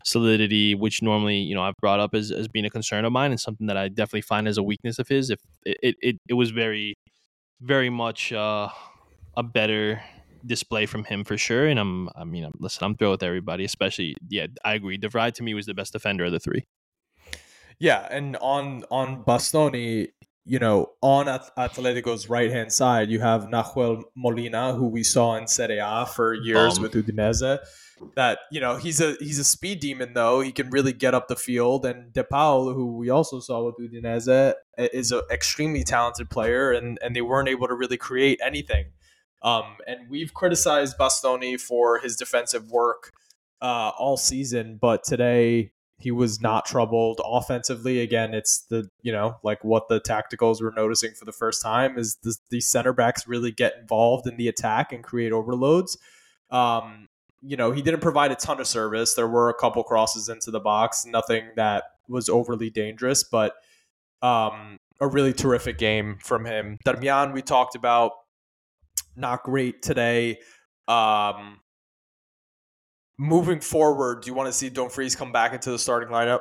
solidity, which normally you know I've brought up as, as being a concern of mine and something that I definitely find as a weakness of his. If it it, it was very very much uh, a better display from him for sure. And I'm I mean I'm, listen, I'm thrilled with everybody, especially yeah I agree. De Vrij to me was the best defender of the three. Yeah, and on on Bastoni, you know, on At- Atletico's right hand side, you have Nahuel Molina, who we saw in Serie A for years Bum. with Udinese. That you know, he's a he's a speed demon though. He can really get up the field. And De Paul, who we also saw with Udinese, is an extremely talented player, and and they weren't able to really create anything. Um, and we've criticized Bastoni for his defensive work uh, all season, but today he was not troubled offensively. Again, it's the you know like what the tacticals were noticing for the first time is the, the center backs really get involved in the attack and create overloads. Um, you know, he didn't provide a ton of service. There were a couple crosses into the box, nothing that was overly dangerous, but um, a really terrific game from him. Darmian, we talked about, not great today. Um, moving forward, do you want to see Dumfries come back into the starting lineup?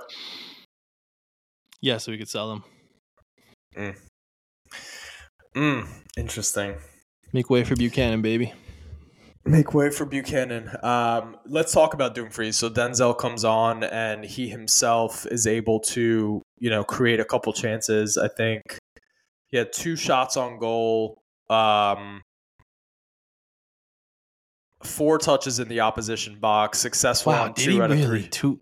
Yeah, so we could sell him. Mm, interesting. Make way for Buchanan, baby. Make way for Buchanan. Um, let's talk about Dumfries. So Denzel comes on, and he himself is able to, you know, create a couple chances. I think he had two shots on goal, um, four touches in the opposition box, successful Wow, on did two he out of three. Two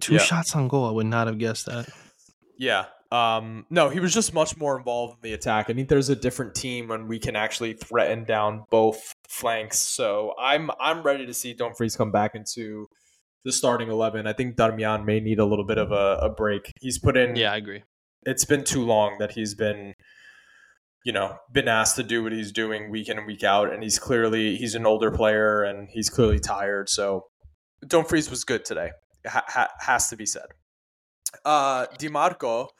two Yeah. shots on goal. I would not have guessed that. Yeah. Um, no, he was just much more involved in the attack. I think there's a different team when we can actually threaten down both flanks. So I'm I'm ready to see Dumfries come back into the starting eleven. I think Darmian may need a little bit of a, a break. He's put in Yeah, I agree. it's been too long that he's been you know been asked to do what he's doing week in and week out and he's clearly he's an older player and he's clearly tired so Dumfries was good today ha- ha- has to be said uh Dimarco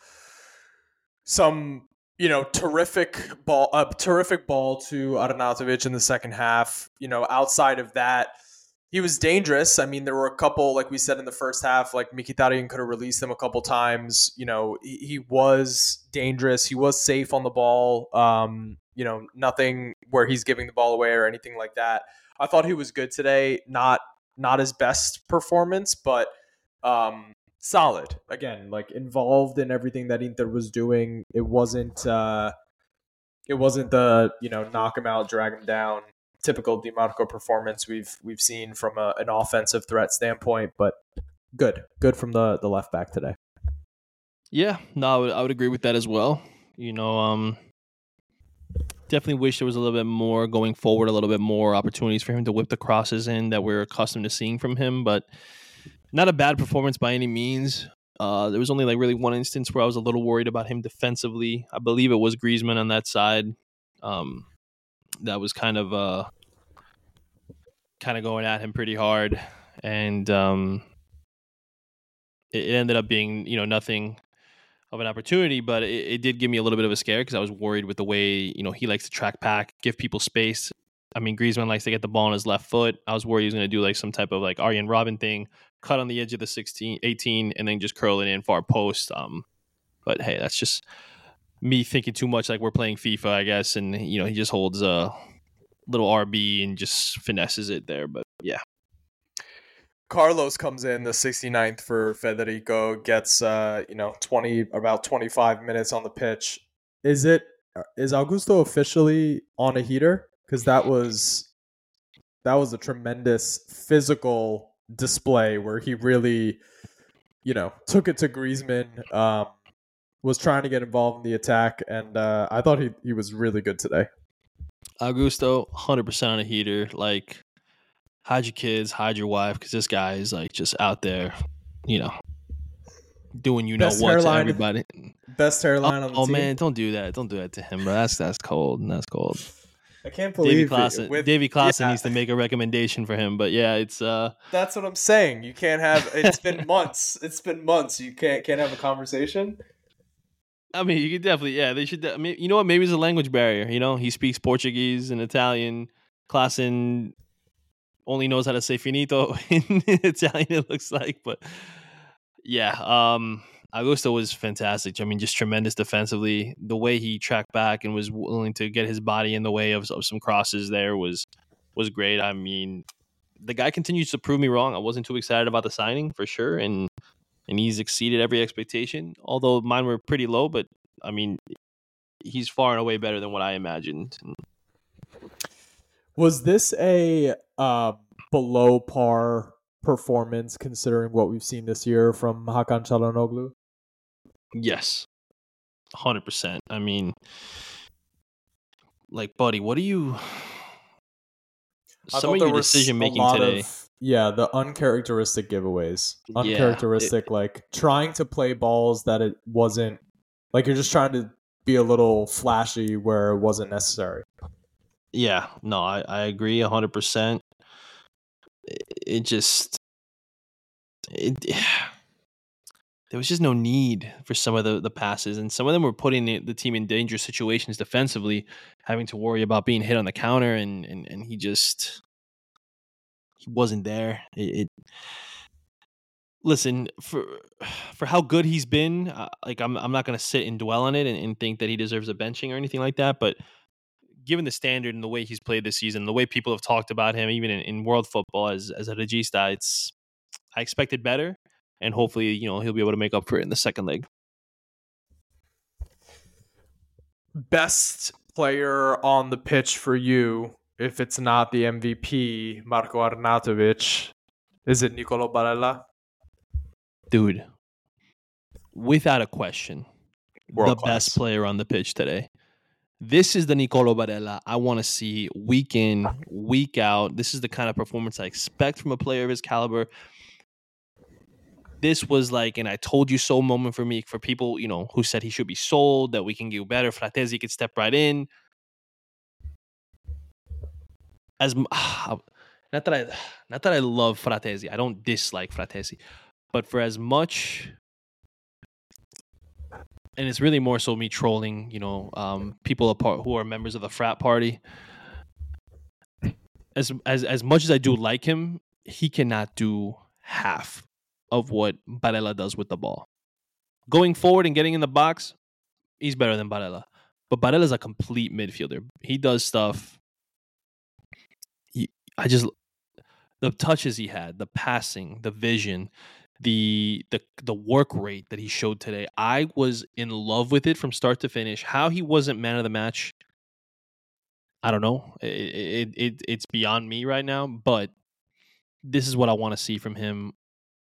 some you know, terrific ball, a terrific ball to Arnautovic in the second half. You know, outside of that, he was dangerous. I mean, there were a couple, like we said in the first half, like Mkhitaryan could have released him a couple times. You know, he, he was dangerous. He was safe on the ball. Um, you know, nothing where he's giving the ball away or anything like that. I thought he was good today. Not not his best performance, but um, solid. Again, like involved in everything that Inter was doing. It wasn't uh, it wasn't the you know knock him out, drag him down typical Dimarco performance we've we've seen from a, an offensive threat standpoint, but good, good from the the left back today. Yeah, no, I would, I would agree with that as well. You know, um, definitely wish there was a little bit more going forward, a little bit more opportunities for him to whip the crosses in that we're accustomed to seeing from him. But not a bad performance by any means. Uh, there was only like really one instance where I was a little worried about him defensively. I believe it was Griezmann on that side. Um, that was kind of uh, kind of going at him pretty hard, and um, it, it ended up being you know nothing of an opportunity, but it, it did give me a little bit of a scare because I was worried with the way you know he likes to track back, give people space. I mean, Griezmann likes to get the ball on his left foot. I was worried he was going to do like some type of like Arjen Robben thing, cut on the edge of the 16, 18, and then just curl it in far post. Um, but hey, that's just me thinking too much like we're playing FIFA, I guess. And you know, he just holds a little RB and just finesses it there. But yeah, Carlos comes in the 69th for Federico, gets uh, you know, 20 about 25 minutes on the pitch. Is it is Augusto officially on a heater? Cuz that was that was a tremendous physical display where he really you know, took it to Griezmann, um, was trying to get involved in the attack and uh, I thought he he was really good today. Augusto, 100% on a heater. Like hide your kids, hide your wife, because this guy is like just out there, you know, doing you know Best what to everybody. Best hairline Oh, on the oh, team. man, don't do that! Don't do that to him, bro. That's that's cold. That's cold. I can't believe it. Klaassen, With- Davy Klaassen yeah. needs to make a recommendation for him. But yeah, it's uh, That's what I'm saying. You can't have. It's been months. It's been months. You can't can't have a conversation. I mean, you could definitely, yeah, they should. de- I mean, you know what? Maybe it's a language barrier. You know, he speaks Portuguese and Italian. Klaassen only knows how to say finito (laughs) in Italian. It looks like, but yeah, um, Augusto was fantastic. I mean, just tremendous defensively. The way he tracked back and was willing to get his body in the way of, of some crosses there was was great. I mean, the guy continues to prove me wrong. I wasn't too excited about the signing for sure, and and he's exceeded every expectation. Although mine were pretty low, but I mean, he's far and away better than what I imagined. Was this a uh, below par performance considering what we've seen this year from Hakan Çalhanoğlu? Yes, hundred percent. I mean, like, buddy, what do you? (sighs) Some of your decision making today. Of, yeah, the uncharacteristic giveaways. Yeah, it- Uncharacteristic, like trying to play balls that it wasn't. Like you're just trying to be a little flashy where it wasn't necessary. Yeah, no, I, I agree hundred percent. It just it (sighs) there was just no need for some of the, the passes, and some of them were putting the, the team in dangerous situations defensively, having to worry about being hit on the counter, and and, and he just wasn't there. It, it listen for (sighs) for how good he's been. Uh, like I'm I'm not gonna sit and dwell on it and, and think that he deserves a benching or anything like that, but given the standard and the way he's played this season, the way people have talked about him, even in, in world football as as a regista, it's I expected better, and hopefully, you know, he'll be able to make up for it in the second leg. Best player on the pitch for you, if it's not the MVP, Marco Arnautovic, is it Nicolo Barella? Dude, without a question, World the class. best player on the pitch today. This is the Nicolo Barella I want to see week in, week out. This is the kind of performance I expect from a player of his caliber. This was like an I told you so moment for me for people, you know, who said he should be sold, that we can do better. Fratesi could step right in. As m- (sighs) not that I (sighs) not that I love Fratesi. I don't dislike Fratesi. But for as much and it's really more so me trolling, you know, um, people apart who are members of the frat party. As as as much as I do like him, he cannot do half of what Barella does with the ball. Going forward and getting in the box, he's better than Barella. But Barella's a complete midfielder. He does stuff. I just the touches he had, the passing, the vision, the the the work rate that he showed today. I was in love with it from start to finish. How he wasn't man of the match, I don't know. It, it, it it's beyond me right now. But this is what I want to see from him.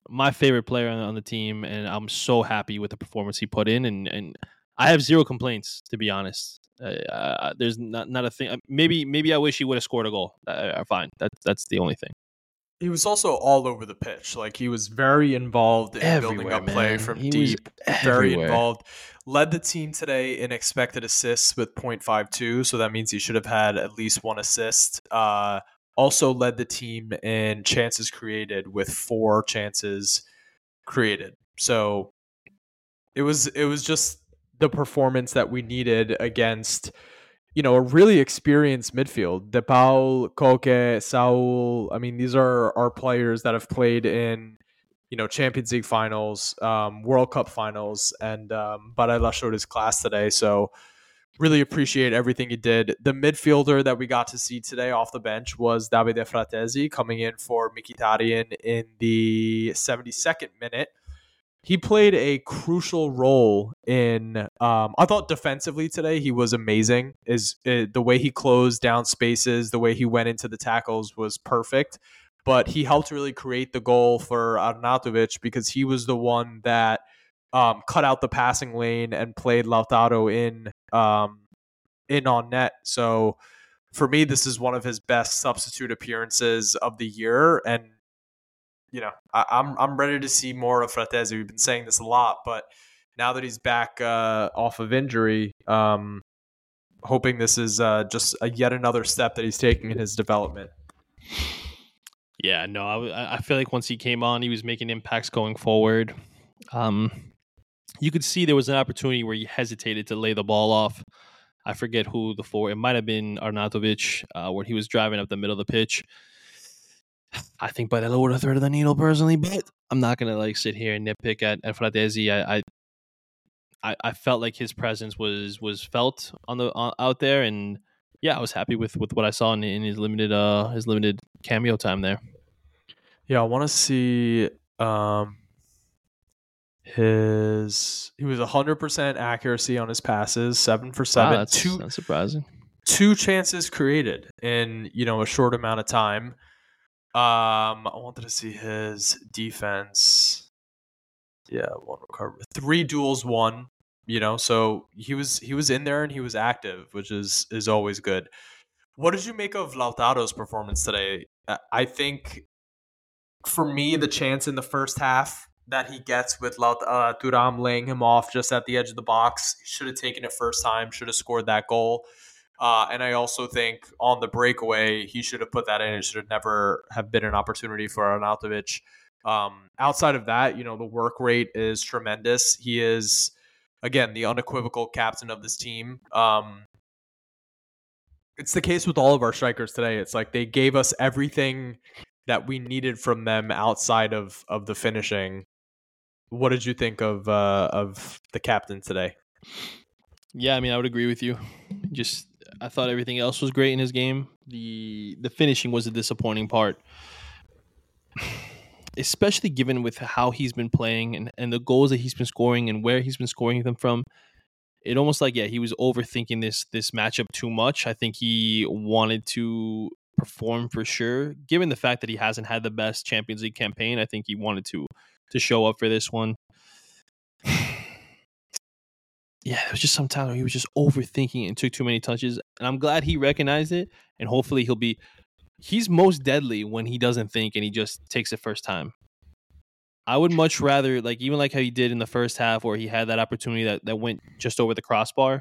My favorite player on, on the team, and I'm so happy with the performance he put in. And and I have zero complaints to be honest. Uh, uh, there's not not a thing. Maybe maybe I wish he would have scored a goal. Uh, fine, that's that's the only thing. He was also all over the pitch. Like he was very involved in Everywhere, building up play from He deep. Very involved. Led the team today in expected assists with 0.52, so that means he should have had at least one assist. Uh, also led the team in chances created with four chances created. So it was it was just the performance that we needed against you know, a really experienced midfield. De Paul, Koke, Saul. I mean, these are our players that have played in, you know, Champions League finals, um, World Cup finals, and um, Barella showed his class today. So, really appreciate everything he did. The midfielder that we got to see today off the bench was Davide Fratesi coming in for Mkhitaryan in the 72nd minute he played a crucial role in um, i thought defensively today he was amazing. Is uh, the way he closed down spaces the way he went into the tackles was perfect. But he helped really create the goal for arnautovic because he was the one that um, cut out the passing lane and played lautaro in um, in on net. So for me this is one of his best substitute appearances of the year and you know, I, I'm I'm ready to see more of Fratesi. We've been saying this a lot, but now that he's back uh, off of injury, um, hoping this is uh, just a yet another step that he's taking in his development. Yeah, no, I feel like once he came on, he was making impacts going forward. Um, you could see there was an opportunity where he hesitated to lay the ball off. I forget who the four. It might have been Arnautovic, uh, where he was driving up the middle of the pitch. I think by the would have of the needle personally, but I'm not gonna like sit here and nitpick at, at Fratesi. I, I I felt like his presence was was felt on the on, out there, and yeah, I was happy with, with what I saw in, in his limited uh his limited cameo time there. Yeah, I want to see um, his. He was 100% accuracy on his passes, seven for Wow, seven, that's, two that's surprising. two chances created in you know a short amount of time. Um, I wanted to see his defense. Yeah, one recovery, three duels, one. You know, so he was he was in there and he was active, which is is always good. What did you make of Lautaro's performance today? I think for me, the chance in the first half that he gets with Laut- uh, laying him off just at the edge of the box, should have taken it first time, should have scored that goal. Uh, and I also think on the breakaway, he should have put that in. It should have never have been an opportunity for Arnautovic. Um, outside of that, you know, the work rate is tremendous. He is, again, the unequivocal captain of this team. Um, it's the case with all of our strikers today. It's like they gave us everything that we needed from them outside of of the finishing. What did you think of uh, of the captain today? Yeah, I mean, I would agree with you. Just I thought everything else was great in his game. The the finishing was a disappointing part. (sighs) Especially given with how he's been playing and, and the goals that he's been scoring and where he's been scoring them from. It almost like yeah, he was overthinking this this matchup too much. I think he wanted to perform for sure. Given the fact that he hasn't had the best Champions League campaign, I think he wanted to to show up for this one. Yeah, it was just sometimes where he was just overthinking and took too many touches. And I'm glad he recognized it. And hopefully he'll be he's most deadly when he doesn't think and he just takes it first time. I would much rather like even like how he did in the first half where he had that opportunity that, that went just over the crossbar.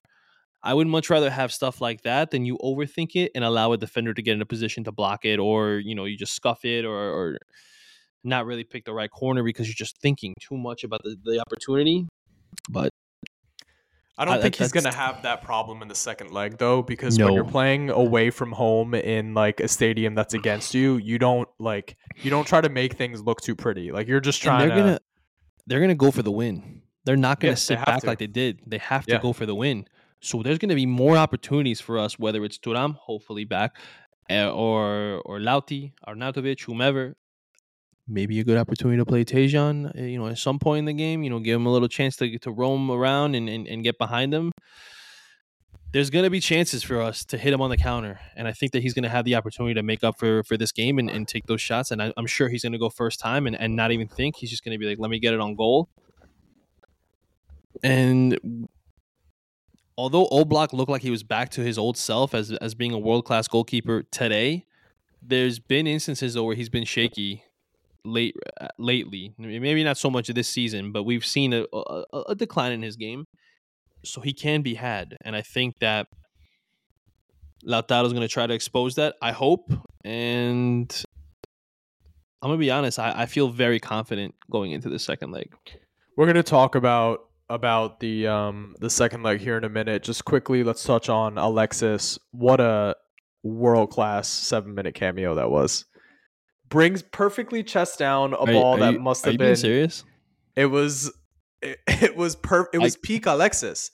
I would much rather have stuff like that than you overthink it and allow a defender to get in a position to block it or, you know, you just scuff it or, or not really pick the right corner because you're just thinking too much about the, the opportunity. But I don't think he's going to have that problem in the second leg though because when you're playing away from home in like a stadium that's against you, you don't like you don't try to make things look too pretty. Like you're just And trying they're to gonna they're gonna go for the win. They're not gonna Yeah, they sit back to. like they did. They have to Yeah. go for the win. So there's gonna be more opportunities for us, whether it's Thuram, hopefully back, uh, or or Lauti, Arnautovic, whomever. Maybe a good opportunity to play Tajon, uh, you know, at some point in the game. You know, give him a little chance to to roam around and and, and get behind him. There's gonna be chances for us to hit him on the counter, and I think that he's gonna have the opportunity to make up for for this game and, and take those shots. And I, I'm sure he's gonna go first time and, and not even think. He's just gonna be like, let me get it on goal. And although Oblak looked like he was back to his old self as as being a world class goalkeeper today, there's been instances though where he's been shaky late uh, lately. Maybe not so much this season, but we've seen a, a, a decline in his game. So he can be had, and I think that Lautaro's going to try to expose that. I hope, and I'm gonna be honest. I, I feel very confident going into the second leg. We're gonna talk about about the um the second leg here in a minute. Just quickly, let's touch on Alexis. What a world class seven minute cameo that was. Brings perfectly chest down a Are ball are that you- must are have you being been. serious. It was it, (laughs) it was per it was peak Alexis.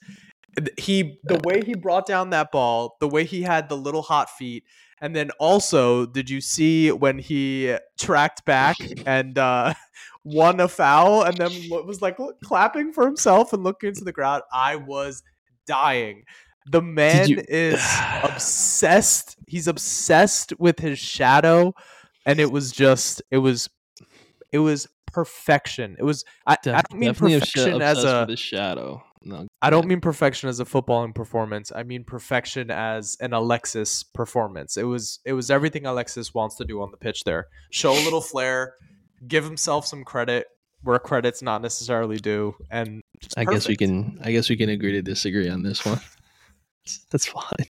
He the way he brought down that ball, the way he had the little hot feet, and then also, did you see when he tracked back (laughs) and uh (laughs) won a foul and then was like look- clapping for himself and looking into the crowd? I was dying. The man you- is (sighs) obsessed. He's obsessed with his shadow, and it was just it was it was perfection. It was I, I don't mean perfection as a shadow. No, I don't mean perfection as a footballing performance. I mean perfection as an Alexis performance. It was it was everything Alexis wants to do on the pitch there. Show a little flair, give himself some credit where credit's not necessarily due, and I guess we can. I guess we can agree to disagree on this one. (laughs) That's fine.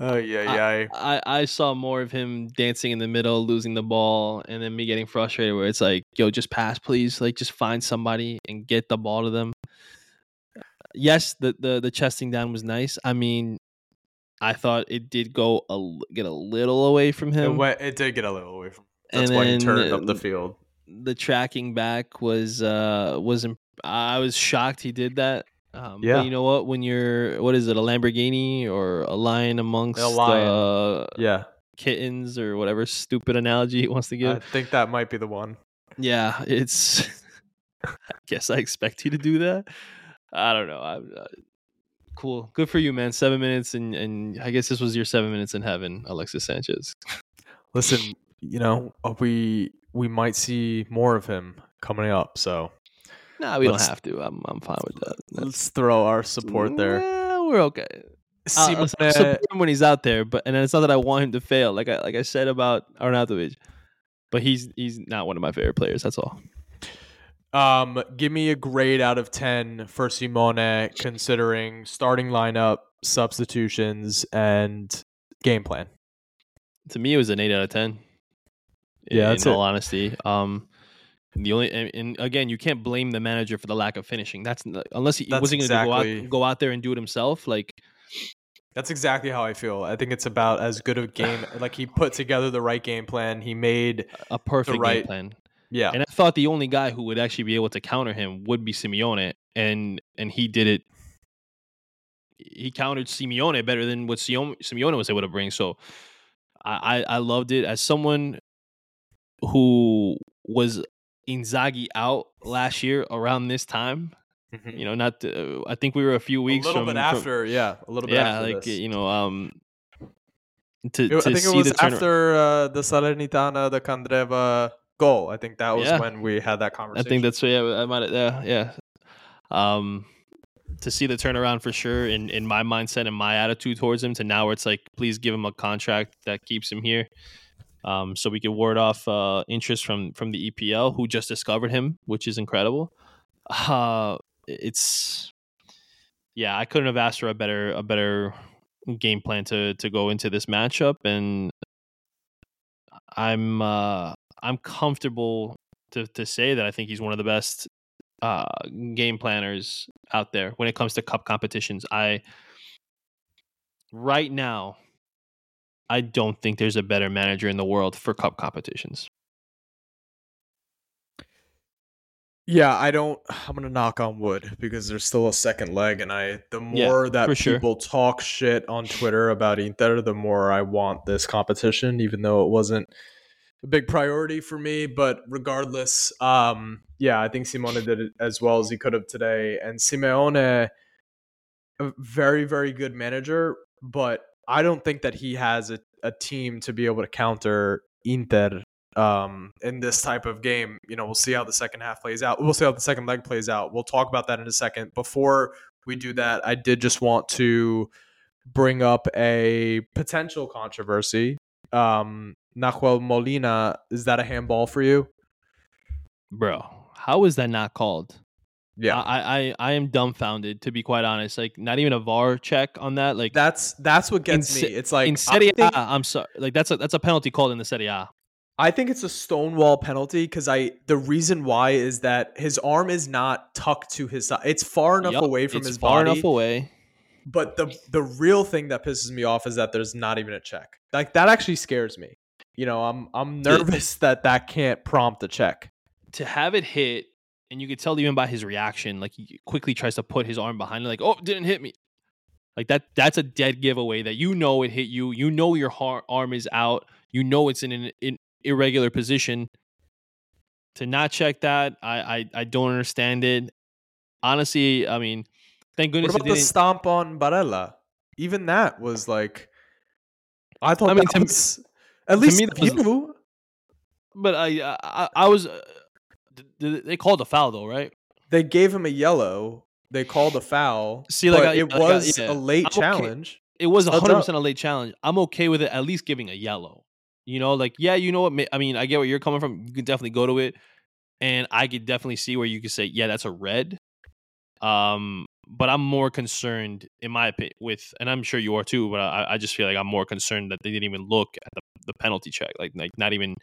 Oh yeah, yeah. I, I saw more of him dancing in the middle, losing the ball, and then me getting frustrated. Where it's like, yo, just pass, please. Like, just find somebody and get the ball to them. Yes, the the the chesting down was nice. I mean, I thought it did go a get a little away from It him. went. It did get a little away from. And That's why he turned up the field. the tracking back was uh was imp- I was shocked he did that. Um, Yeah. You know what? When you're what is it, a Lamborghini or a lion amongst lion. Uh, Yeah, kittens or whatever stupid analogy he wants to give? I think that might be the one. yeah, it's. (laughs) I guess I expect you to do that. I don't know. I, uh, cool, good for you, man. Seven minutes, and and I guess this was your seven minutes in heaven, Alexis Sanchez. Listen, you know uh, we we might see more of him coming up. So Nah, we Let's- don't have to. I'm I'm fine with that. That's- let's throw our support there. Nah, we're okay. Simone- support him when he's out there, but and it's not that I want him to fail, like I like I said about Arnautovic, but he's he's not one of my favorite players. That's all. Um, give me a grade out of ten for Simone, considering starting lineup, substitutions, and game plan. To me, it was an eight out of ten. Yeah, in all it. honesty. Um, the only and, and again, you can't blame the manager for the lack of finishing. That's unless he That's wasn't going to go out go out there and do it himself. Like That's exactly how I feel. I think it's about as good a game. (sighs) Like he put together the right game plan. He made a perfect right- game plan. yeah. And I thought the only guy who would actually be able to counter him would be Simeone, and and he did it. He countered Simeone better than what Simeone Simeone was able to bring. So I I loved it as someone who was Inzaghi out last year around this time. Mhm. You know, not to, I think we were a few a weeks little from, bit from- after, yeah, a little bit yeah, after like this. you know, um, to, to I think it was after uh, the Salernitana, the Candreva goal. I think that was Yeah. when we had that conversation. I think that's yeah. I might yeah yeah. Um, to see the turnaround for sure in in my mindset and my attitude towards him to now where it's like please give him a contract that keeps him here. Um, so we could ward off uh, interest from from the EPL who just discovered him, which is incredible. Uh, it's yeah, I couldn't have asked for a better a better game plan to to go into this matchup, and I'm uh, I'm comfortable to to say that I think he's one of the best uh, game planners out there when it comes to cup competitions. I right now, I don't think there's a better manager in the world for cup competitions. Yeah, I don't. (sighs) I'm gonna knock on wood because there's still a second leg, and I the more that for sure. people talk shit on Twitter about Inter, the more I want this competition, even though it wasn't a big priority for me. But regardless, um, yeah, I think Simone did it as well as he could have today, and Simeone, a very very good manager, but I don't think that he has a, a team to be able to counter Inter um, in this type of game. You know, we'll see how the second half plays out. We'll see how the second leg plays out. We'll talk about that in a second. Before we do that, I did just want to bring up a potential controversy. Um, Nahuel Molina, is that a handball for you? Bro, how is that not called? Yeah, I, I I am dumbfounded to be quite honest. Like not even a VAR check on that. Like that's that's what gets In me. It's like in Serie I think, A, I'm sorry. Like that's a that's a penalty called in the Serie A. I think it's a stonewall penalty because I the reason why is that his arm is not tucked to his side. It's far enough Yup, away from his far body. Far enough away. But the the real thing that pisses me off is that there's not even a check. Like that actually scares me. You know, I'm I'm nervous (laughs) that that can't prompt a check. To have it hit, and you could tell even by his reaction, like he quickly tries to put his arm behind it, like, oh, it didn't hit me. Like that that's a dead giveaway that you know it hit you. You know your har- arm is out. You know it's in an in irregular position. To not check that, I, I I don't understand it. Honestly, I mean, thank What goodness about it the stomp on Barella? Even that was like, I thought I mean, that to me- at least me, that was- but I I, I was. Uh, they called a foul though, right? They gave him a yellow. They called a foul. See, like, I- it like, I- was yeah. a late I'm okay. challenge. It was Studs hundred up. percent a late challenge. I'm okay with it. At least giving a yellow. You know, like yeah, you know what? I mean, I get where you're coming from. You can definitely go to it, and I could definitely see where you could say, yeah, that's a red. Um, but I'm more concerned, in my opinion, with, and I'm sure you are too. But I, I just feel like I'm more concerned that they didn't even look at the, the penalty check, like like not even.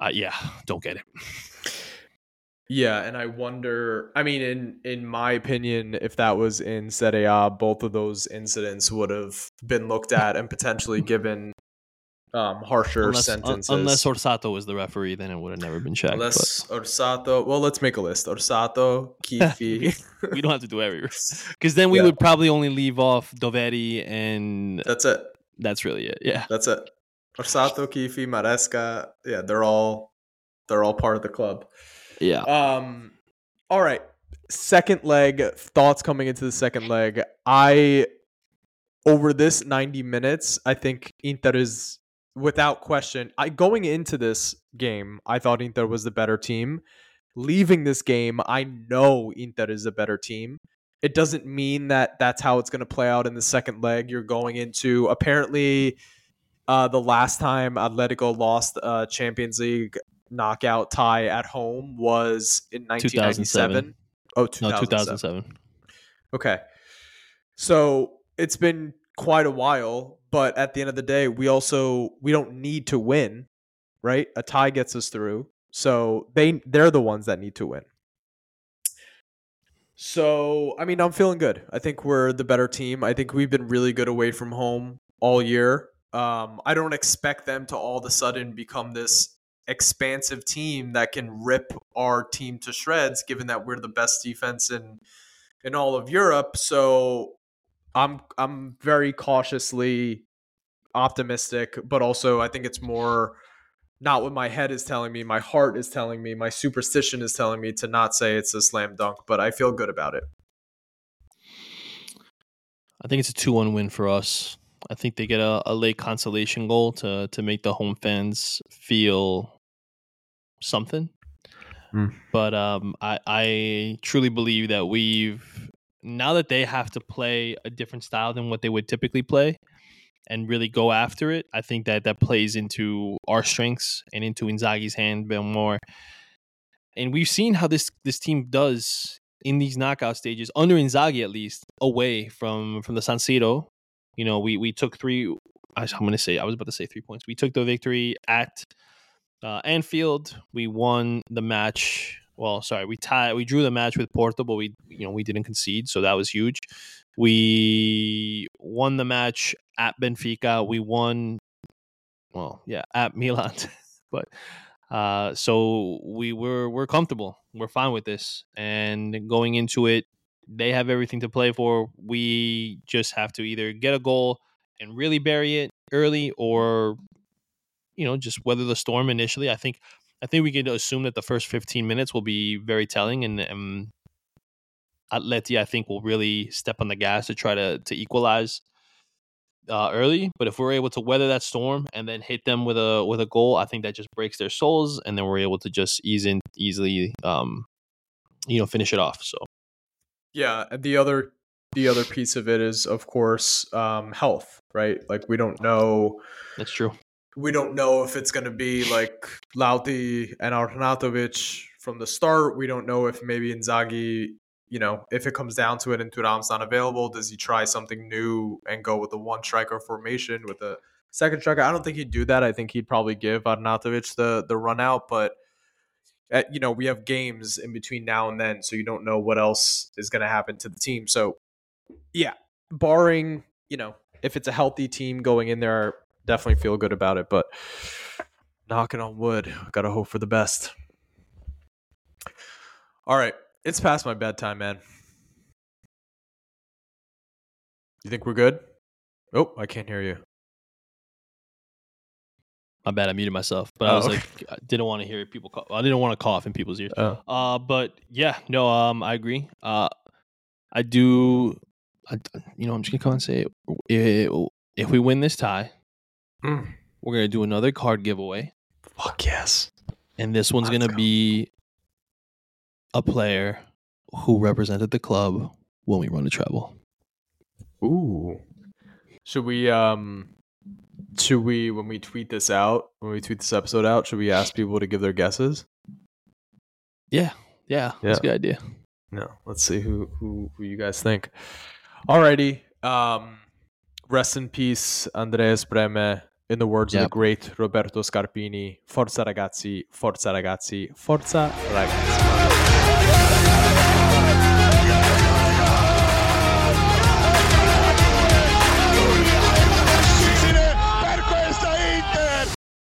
Uh, yeah, don't get it. Yeah, and I wonder. I mean, in in my opinion, if that was in Serie A, both of those incidents would have been looked at and potentially given um, harsher Unless, un- sentences. unless Orsato was the referee, then it would have never been checked. but- Unless Orsato. Well, let's make a list. Orsato, (laughs) Chiffi. we don't have to do every (laughs) because then we Yeah. would probably only leave off Doveri and That's it. that's really it. Yeah. That's it. Orsato, Chiffi, Maresca. Yeah, they're all they're all part of the club. Yeah. Um, all right. Second leg thoughts coming into the second leg. I over this ninety minutes, I think Inter is without question. I going into this game, I thought Inter was the better team. Leaving this game, I know Inter is a better team. It doesn't mean that that's how it's going to play out in the second leg. You're going into apparently uh, the last time Atletico lost uh, Champions League knockout tie at home was in 1997. 2007. Oh, No, 2007. 2007. Okay. So it's been quite a while, but at the end of the day, we also we don't need to win, right? A tie gets us through. So they they're the ones that need to win. So, I mean, I'm feeling good. I think we're the better team. I think we've been really good away from home all year. Um, I don't expect them to all of a sudden become this expansive team that can rip our team to shreds, given that we're the best defense in in all of Europe. So I'm I'm very cautiously optimistic, but also I think it's more not what my head is telling me, my heart is telling me, my superstition is telling me to not say it's a slam dunk, but I feel good about it. I think it's a 2 1 win for us. I think they get a, a late consolation goal to, to make the home fans feel something. Mm. But um, I, I truly believe that we've, now that they have to play a different style than what they would typically play, and really go after it. I think that that plays into our strengths and into Inzaghi's hand a bit more. And we've seen how this this team does in these knockout stages under Inzaghi at least away from from the San Siro. You know, we we took three. I'm going to say I was about to say three points. We took the victory at uh, Anfield. We won the match Well, sorry, we tied. We drew the match with Porto, but we you know we didn't concede, so that was huge. We won the match at Benfica. We won. Well, yeah, at Milan, (laughs) but uh, so we were we're comfortable. We're fine with this, and going into it, they have everything to play for. We just have to either get a goal and really bury it early, or you know just weather the storm initially. I think I think we can assume that the first 15 minutes will be very telling, and, and Atleti I think will really step on the gas to try to to equalize uh, early. But if we're able to weather that storm and then hit them with a with a goal, I think that just breaks their souls, and then we're able to just ease in easily, um, you know, finish it off. So Yeah, and the other the other piece of it is of course um health, right? Like we don't know that's true. we don't know if it's going to be like Lauti and Arnautovic from the start. We don't know if maybe Inzaghi, you know, if it comes down to it and Thuram's not available, does he try something new and go with the one striker formation with a second striker? I don't think he'd do that. I think he'd probably give Arnautovic the the run out, but uh, you know, we have games in between now and then, so you don't know what else is going to happen to the team. So, yeah, barring, you know, if it's a healthy team going in there, definitely feel good about it. But knocking on wood, gotta hope for the best. All right, it's past my bedtime, man. You think we're good? Oh, I can't hear you. My bad, I muted myself, but I Oh, was okay. like, I didn't want to hear people. Cough. I didn't want to cough in people's ears. Oh, Uh, but yeah, no, um, I agree. Uh, I do. I, you know, I'm just gonna come and say it. If, if we win this tie, Mm. we're gonna do another card giveaway, fuck yes. and this one's Let's gonna go. be a player who represented the club when we run a treble. Ooh. Should we um should we when we tweet this out, when we tweet this episode out, should we ask people to give their guesses? Yeah, yeah, that's a good idea. No. Let's see who who who you guys think. Alrighty. Um rest in peace, Andreas Brehme. In the words of the great Roberto Scarpini, Forza ragazzi, forza ragazzi, forza ragazzi.